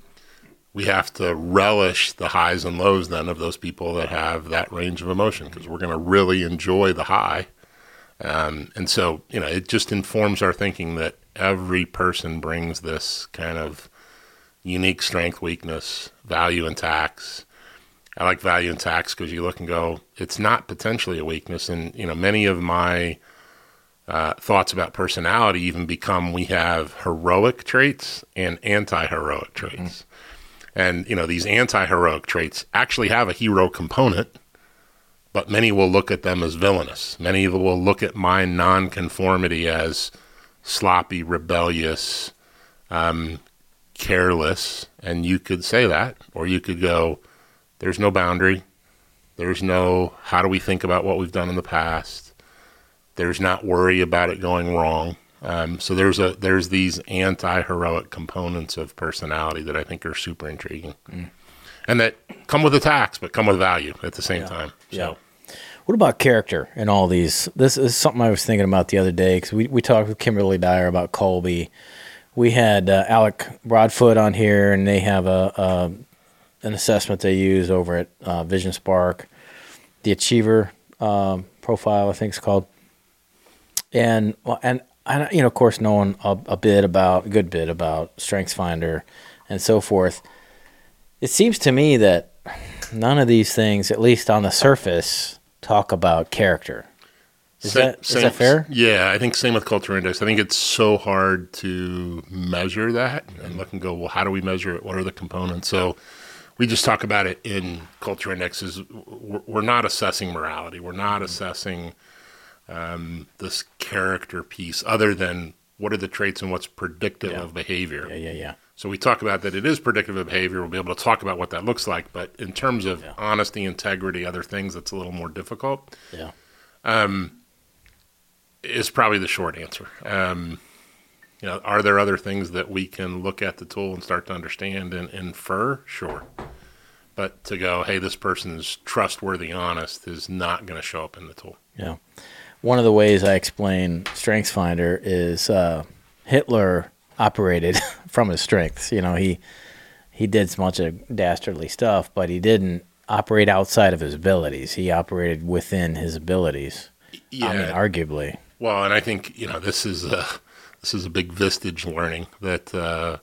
we have to relish the highs and lows then of those people that have that range of emotion because we're going to really enjoy the high. Um, and so, you know, it just informs our thinking that every person brings this kind of unique strength, weakness, value, and tax. I like value and tax because you look and go, it's not potentially a weakness. And, you know, many of my uh, thoughts about personality even become we have heroic traits and anti heroic traits. And, you know, these anti heroic traits actually have a hero component, but many will look at them as villainous. Many will look at my nonconformity as sloppy, rebellious, um, careless, and you could say that, or you could go, there's no boundary. There's no, how do we think about what we've done in the past? There's not worry about it going wrong. Um, so there's a there's these anti-heroic components of personality that I think are super intriguing, and that come with a tax, but come with value at the same time. So, Yeah. What about character in all these? This is something I was thinking about the other day because we, we talked with Kimberly Dyer about Kolbe. We had uh, Alec Broadfoot on here, and they have a, a an assessment they use over at uh, Vision Spark, the Achiever um, profile, I think it's called. And well, and I, you know, of course, knowing a, a bit about, a good bit about StrengthsFinder and so forth. It seems to me that none of these things, at least on the surface, talk about character. Is Sa- that is that fair? Yeah, I think same with culture index. I think it's so hard to measure that and look and go, well, how do we measure it? What are the components? So we just talk about it in culture indexes. We're we're not assessing morality. We're not mm-hmm. assessing um, this character piece other than what are the traits and what's predictive Yeah. of behavior. Yeah, yeah, yeah. So we talk about that it is predictive of behavior. We'll be able to talk about what that looks like. But in terms of Yeah. honesty, integrity, other things, that's a little more difficult Yeah. Um, is probably the short answer. Um, you know, are there other things that we can look at the tool and start to understand and infer? Sure. But to go, hey, this person is trustworthy, honest, is not going to show up in the tool. Yeah. One of the ways I explain StrengthsFinder is uh, Hitler operated from his strengths. You know, he he did a bunch of dastardly stuff, but he didn't operate outside of his abilities. He operated within his abilities. Yeah. I mean, arguably. Well, and I think you know this is a this is a big Vistage learning that uh,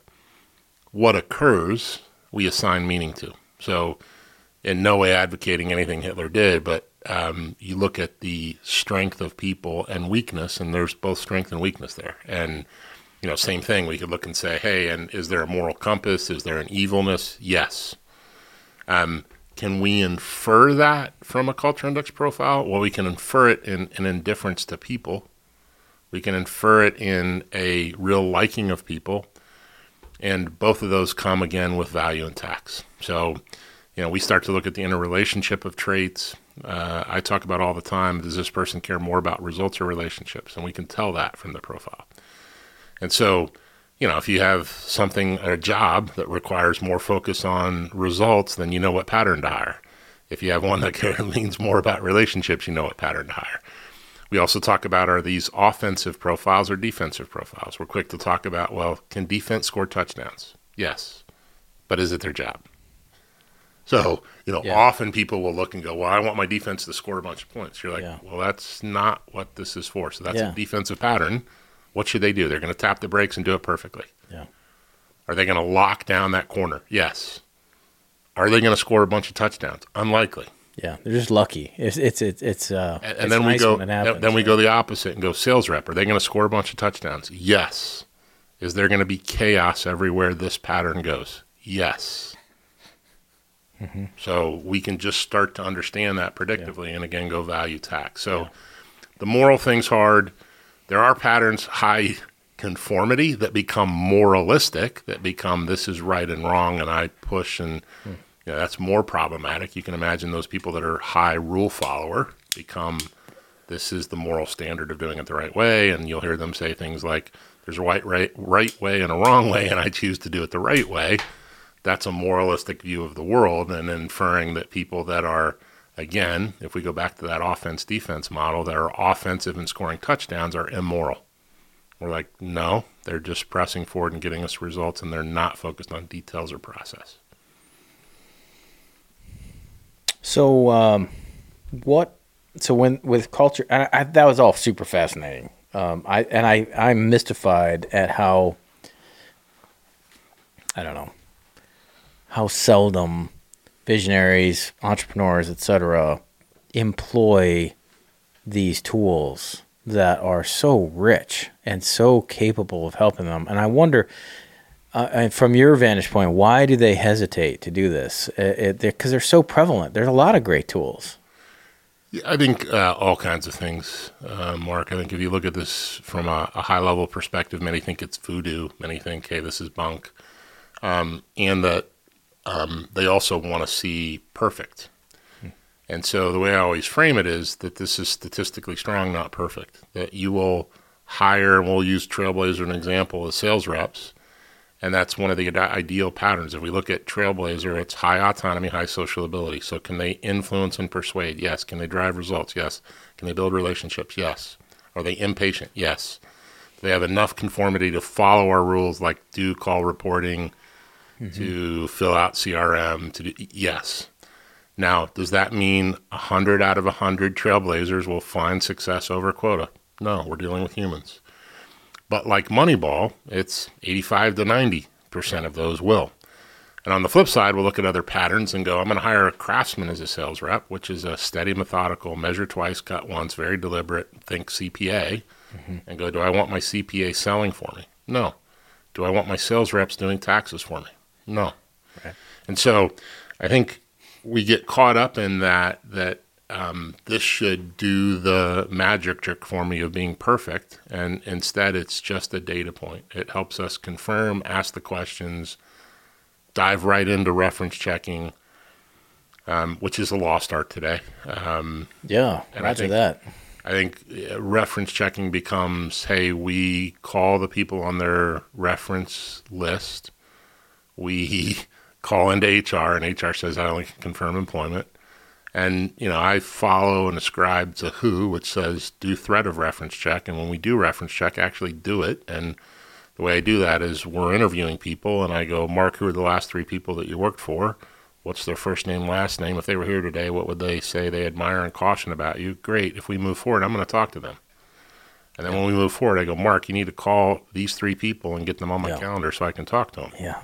what occurs we assign meaning to. So, in no way advocating anything Hitler did, but um, you look at the strength of people and weakness, and there's both strength and weakness there. And you know, same thing. We could look and say, hey, and is there a moral compass? Is there an evilness? Yes. Um, can we infer that from a culture index profile? Well, we can infer it in an indifference to people. We can infer it in a real liking of people. And both of those come again with value and tax. So, you know, we start to look at the interrelationship of traits. Uh, I talk about all the time does this person care more about results or relationships? And we can tell that from the profile. And so, you know, if you have something, a job that requires more focus on results, then you know what pattern to hire. If you have one that leans more about relationships, you know what pattern to hire. We also talk about are these offensive profiles or defensive profiles? We're quick to talk about, well, can defense score touchdowns? Yes. But is it their job? So, you know, Yeah. often people will look and go, well, I want my defense to score a bunch of points. You're like, Yeah. well, that's not what this is for. So that's Yeah. a defensive pattern. What should they do? They're going to tap the brakes and do it perfectly. Yeah. Are they going to lock down that corner? Yes. Are they going to score a bunch of touchdowns? Unlikely. Yeah. They're just lucky. It's it's it's, it's uh And, it's then we go. happens. then we go the opposite and go sales rep. Are they going to score a bunch of touchdowns? Yes. Is there going to be chaos everywhere this pattern goes? Yes. Mm-hmm. So we can just start to understand that predictively, and again go value tax. So the moral thing's hard. There are patterns high conformity that become moralistic, that become this is right and wrong, and I push and Hmm. you know, that's more problematic. You can imagine those people that are high rule follower become this is the moral standard of doing it the right way, and you'll hear them say things like there's a right right right way and a wrong way, and I choose to do it the right way. That's a moralistic view of the world, and inferring that people that are again, if we go back to that offense defense model, that are offensive and scoring touchdowns are immoral. We're like, no, they're just pressing forward and getting us results, and they're not focused on details or process. So, um, what? So when with culture, and I, that was all super fascinating. Um, I and I I'm mystified at how I don't know how seldom visionaries, entrepreneurs, etc., employ these tools that are so rich and so capable of helping them. And I wonder, uh, and from your vantage point, why do they hesitate to do this? Because they're, 'cause they're so prevalent. There's a lot of great tools. Yeah, I think uh, all kinds of things, uh, Mark. I think if you look at this from a, a high level perspective, many think it's voodoo, many think, hey, this is bunk. Um, and that um, they also want to see perfect. And so the way I always frame it is that this is statistically strong, not perfect. That you will hire, and we'll use Trailblazer an example, as sales reps. And that's one of the ideal patterns. If we look at Trailblazer, it's high autonomy, high social ability. So, can they influence and persuade? Yes. Can they drive results? Yes. Can they build relationships? Yes. Are they impatient? Yes. Do they have enough conformity to follow our rules, like do call reporting, Mm-hmm. to fill out CRM? To do yes. Now, does that mean 100 out of 100 Trailblazers will find success over quota? No, we're dealing with humans. But like Moneyball, it's 85 to 90 percent of those will. And on the flip side, we'll look at other patterns and go, I'm going to hire a craftsman as a sales rep, which is a steady, methodical, measure twice, cut once, very deliberate, think CPA, mm-hmm. and go, do I want my CPA selling for me? No. Do I want my sales reps doing taxes for me? No. Right. And so I think we get caught up in that, that um, this should do the magic trick for me of being perfect. And instead, it's just a data point. It helps us confirm, ask the questions, dive right into reference checking, um, which is a lost art today. Um, Yeah, And I roger think- that. I think uh, reference checking becomes hey, we call the people on their reference list. We call into HR, and HR says I only can confirm employment. And you know, I follow and ascribe to who, which says do threat of reference check. And when we do reference check, actually do it. And the way I do that is we're interviewing people, and I go, Mark, who are the last three people that you worked for? What's their first name, last name? If they were here today, what would they say they admire and caution about you? Great. If we move forward, I'm going to talk to them. And then when we move forward, I go, Mark, you need to call these three people and get them on my Yeah. calendar so I can talk to them. Yeah.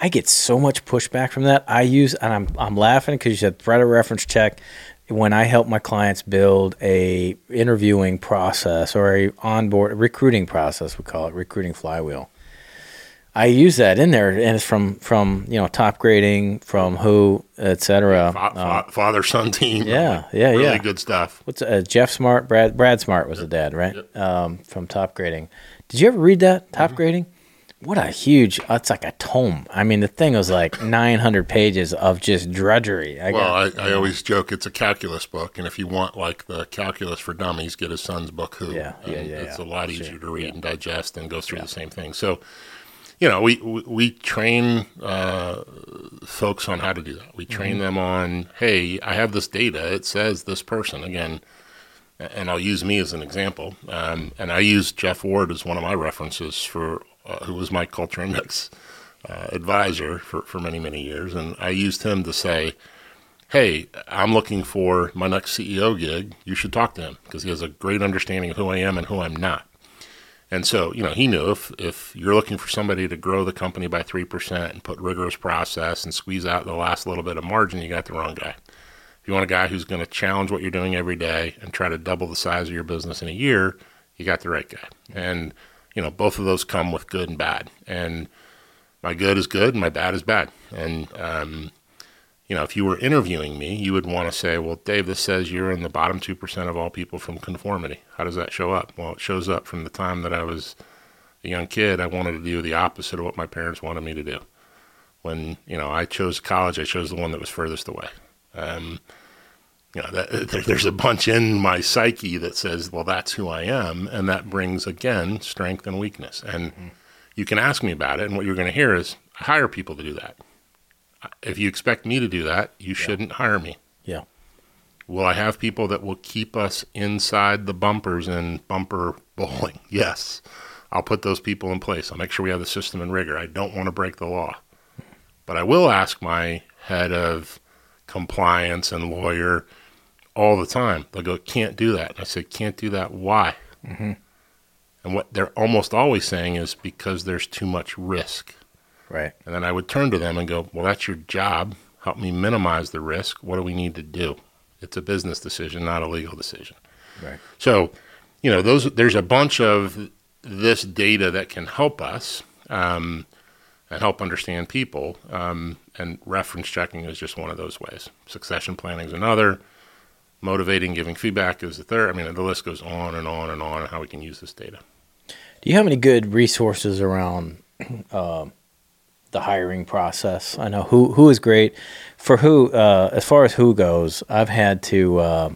I get so much pushback from that. I use, and I'm, I'm laughing because you said threat of reference check. When I help my clients build a interviewing process or a onboard recruiting process, we call it recruiting flywheel. I use that in there, and it's from from you know top grading, from who, et cetera. Fa- fa- Father son team. Uh, yeah, yeah, really yeah. good stuff. What's uh, Geoff Smart? Brad Brad Smart was the dad, right? Um, from Top Grading. Did you ever read that Mm-hmm. Top Grading? What a huge! uh, It's like a tome. I mean, the thing was like 900 pages of just drudgery. I Well, got, I, I always joke it's a calculus book, and if you want like the calculus for dummies, get his son's book. Who? Yeah, yeah, yeah, It's yeah. a lot easier to read and digest and go through the same thing. So, you know, we we, we train uh, folks on how to do that. We train Mm-hmm. them on, hey, I have this data. It says this person again. And I'll use me as an example. Um, and I use Jeff Ward as one of my references for uh, who was my culture index uh, advisor for, for many, many years. And I used him to say, hey, I'm looking for my next CEO gig. You should talk to him because he has a great understanding of who I am and who I'm not. And so, you know, he knew if, if you're looking for somebody to grow the company by 3% and put rigorous process and squeeze out the last little bit of margin, you got the wrong guy. If you want a guy who's going to challenge what you're doing every day and try to double the size of your business in a year, you got the right guy. And, you know, both of those come with good and bad. And my good is good and my bad is bad. And, um, you know, if you were interviewing me, you would want to say, well, Dave, this says you're in the bottom 2% of all people from conformity. How does that show up? Well, it shows up from the time that I was a young kid. I wanted to do the opposite of what my parents wanted me to do. When, you know, I chose college, I chose the one that was furthest away. Um, you know, that, there, there's a bunch in my psyche that says, well, that's who I am. And that brings, again, strength and weakness. And you can ask me about it. And what you're going to hear is, I hire people to do that. If you expect me to do that, you shouldn't hire me. yeah, Will I have people that will keep us inside the bumpers in bumper bowling? Yes. I'll put those people in place. I'll make sure we have the system and rigor. I don't want to break the law. But I will ask my head of compliance and lawyer all the time. They'll go, can't do that. And I said, can't do that. Why? And what they're almost always saying is because there's too much risk. right. And then I would turn to them and go, Well, that's your job. Help me minimize the risk. What do we need to do? It's a business decision, not a legal decision. Right. So, you know, those there's a bunch of this data that can help us um, and help understand people. Um, and reference checking is just one of those ways. Succession planning is another. Motivating, giving feedback is the third. I mean, the list goes on and on and on, how we can use this data. Do you have any good resources around um, the hiring process? I know who who is great for who. Uh, as far as who goes, I've had to uh,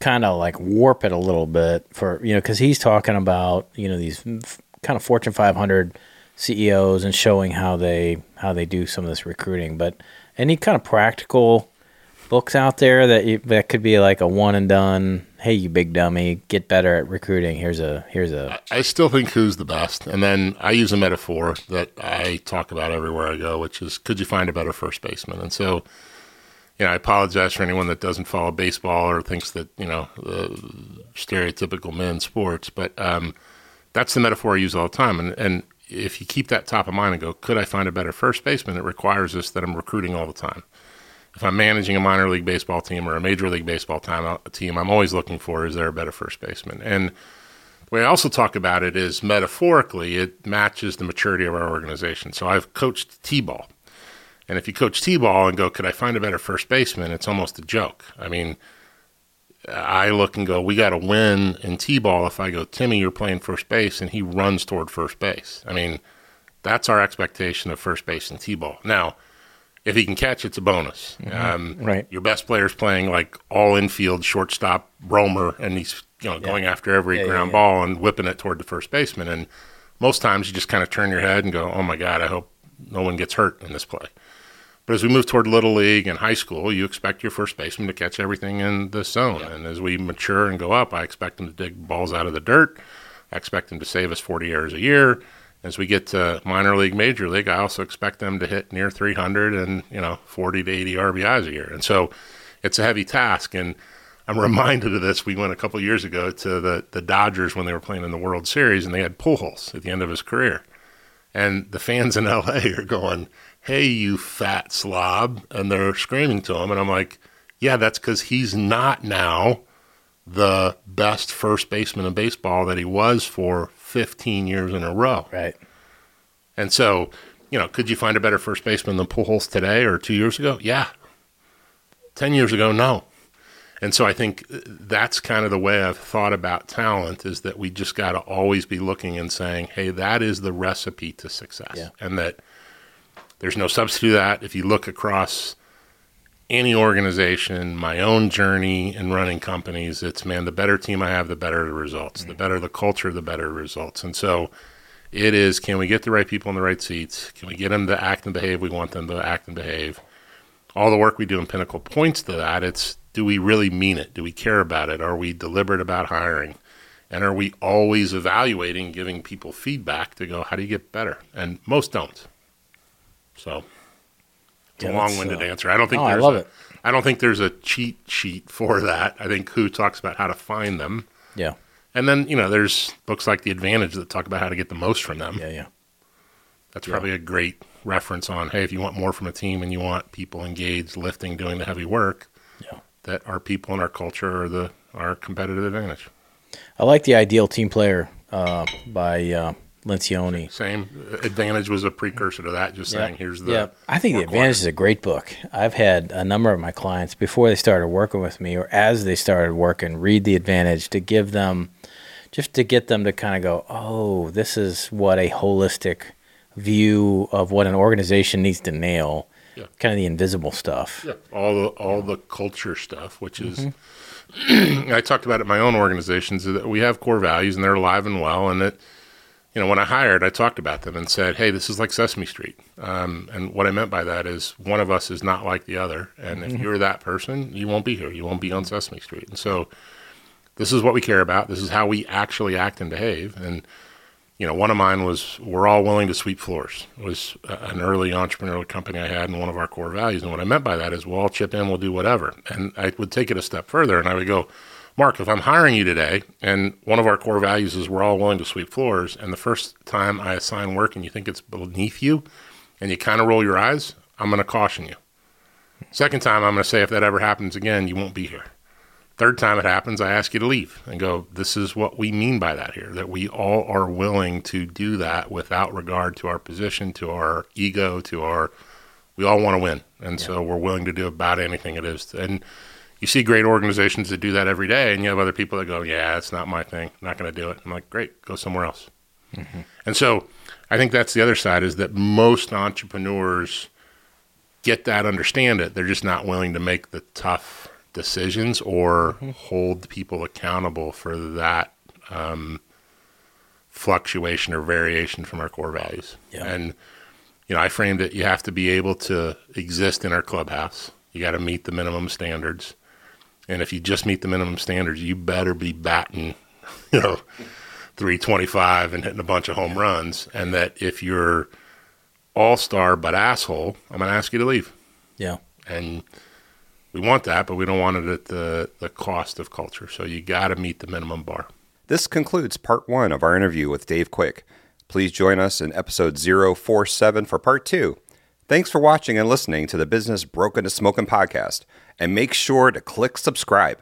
kind of like warp it a little bit for you know because he's talking about you know these f- kind of Fortune 500 CEOs and showing how they how they do some of this recruiting. But any kind of practical books out there that you, that could be like a one and done. Hey, you big dummy, get better at recruiting. Here's a here's a I still think who's the best. And then I use a metaphor that I talk about everywhere I go, which is could you find a better first baseman? And so, you know, I apologize for anyone that doesn't follow baseball or thinks that, you know, the stereotypical men sports, but um, that's the metaphor I use all the time. And, and if you keep that top of mind and go, could I find a better first baseman? It requires this that I'm recruiting all the time. If I'm managing a minor league baseball team or a major league baseball time, uh, team, I'm always looking for is there a better first baseman? And the way I also talk about it is metaphorically, it matches the maturity of our organization. So I've coached T-ball. And if you coach T-ball and go, could I find a better first baseman? It's almost a joke. I mean, I look and go, we got to win in T-ball. If I go, Timmy, you're playing first base, and he runs toward first base. I mean, that's our expectation of first base in T-ball. Now, if he can catch, it's a bonus. Um, Right. Your best player's playing like all infield, shortstop, roamer, and he's you know going after every Yeah, yeah, ground yeah. ball and whipping it toward the first baseman. And most times you just kind of turn your head and go, "Oh my God, I hope no one gets hurt in this play." But as we move toward little league and high school, you expect your first baseman to catch everything in the zone. And as we mature and go up, I expect him to dig balls out of the dirt. I expect him to save us 40 errors a year. As we get to minor league, major league, I also expect them to hit near 300 and you know 40 to 80 RBIs a year. And so it's a heavy task. And I'm reminded of this. We went a couple of years ago to the the Dodgers when they were playing in the World Series, and they had Pujols at the end of his career. And the fans in LA are going, Hey, you fat slob. And they're screaming to him. And I'm like, Yeah, that's because he's not now the best first baseman in baseball that he was for 15 years in a row. Right. And so, you know, could you find a better first baseman than Pujols today or two years ago? Yeah. 10 years ago, no. And so I think uh, that's kind of the way I've thought about talent is that we just got to always be looking and saying, hey, that is the recipe to success. Yeah. And that there's no substitute to that. If you look across any organization, my own journey in running companies, it's man, the better team I have, the better the results. The mm-hmm. better the culture, the better results. And so it is can we get the right people in the right seats? Can we get them to act and behave? We want them to act and behave. All the work we do in Pinnacle points to that. It's do we really mean it? Do we care about it? Are we deliberate about hiring? And are we always evaluating, giving people feedback to go, how do you get better? And most don't. So it's Yeah, a long-winded uh, answer. I don't think no, I there's love a, it. I don't think there's a cheat sheet for that. I think who talks about how to find them. Yeah. And then, you know, there's books like The Advantage that talk about how to get the most from them. Yeah. Yeah. That's probably a great reference on, hey, if you want more from a team and you want people engaged, lifting, doing the heavy work, Yeah. that our people and our culture are the our competitive advantage. I like the ideal team player uh, by uh, Lencioni. Same advantage was a precursor to that, just saying here's the yeah. I think the Advantage is a great book. I've had a number of my clients before they started working with me, or as they started working, read the Advantage to give them, just to get them to kind of go, oh, this is what a holistic view of what an organization needs to nail. Yeah. Kind of the invisible stuff. Yeah, all the all the culture stuff, which is Mm-hmm. I talked about it in my own organizations that we have core values and they're alive and well, and that you know when I hired, I talked about them and said, hey, this is like Sesame Street, um, and what I meant by that is one of us is not like the other, and Mm-hmm. if you're that person, you won't be here, you won't be on Sesame Street, and so this is what we care about. This is how we actually act and behave, and you know, one of mine was we're all willing to sweep floors. It was an early entrepreneurial company I had, and one of our core values. And what I meant by that is we'll all chip in, we'll do whatever. And I would take it a step further, and I would go, Mark, if I'm hiring you today, and one of our core values is we're all willing to sweep floors, and the first time I assign work and you think it's beneath you, and you kind of roll your eyes, I'm going to caution you. Second time, I'm going to say if that ever happens again, you won't be here. Third time it happens, I ask you to leave and go, this is what we mean by that here, that we all are willing to do that without regard to our position, to our ego, to our, we all want to win. And so we're willing to do about anything it is. And you see great organizations that do that every day, and you have other people that go, yeah, it's not my thing. I'm not going to do it. I'm like, great, go somewhere else. And so I think that's the other side is that most entrepreneurs get that, understand it. They're just not willing to make the tough decisions or hold people accountable for that um, fluctuation or variation from our core values. Yeah. And, you know, I framed it you have to be able to exist in our clubhouse, you got to meet the minimum standards. And if you just meet the minimum standards, you better be batting, you know, 325 and hitting a bunch of home runs. And that if you're all star but asshole, I'm going to ask you to leave. Yeah. And we want that, but we don't want it at the, the cost of culture. So you got to meet the minimum bar. This concludes part one of our interview with Dave Quick. Please join us in episode 047 for part two. Thanks for watching and listening to the Business Broken to Smokin' podcast, and make sure to click subscribe.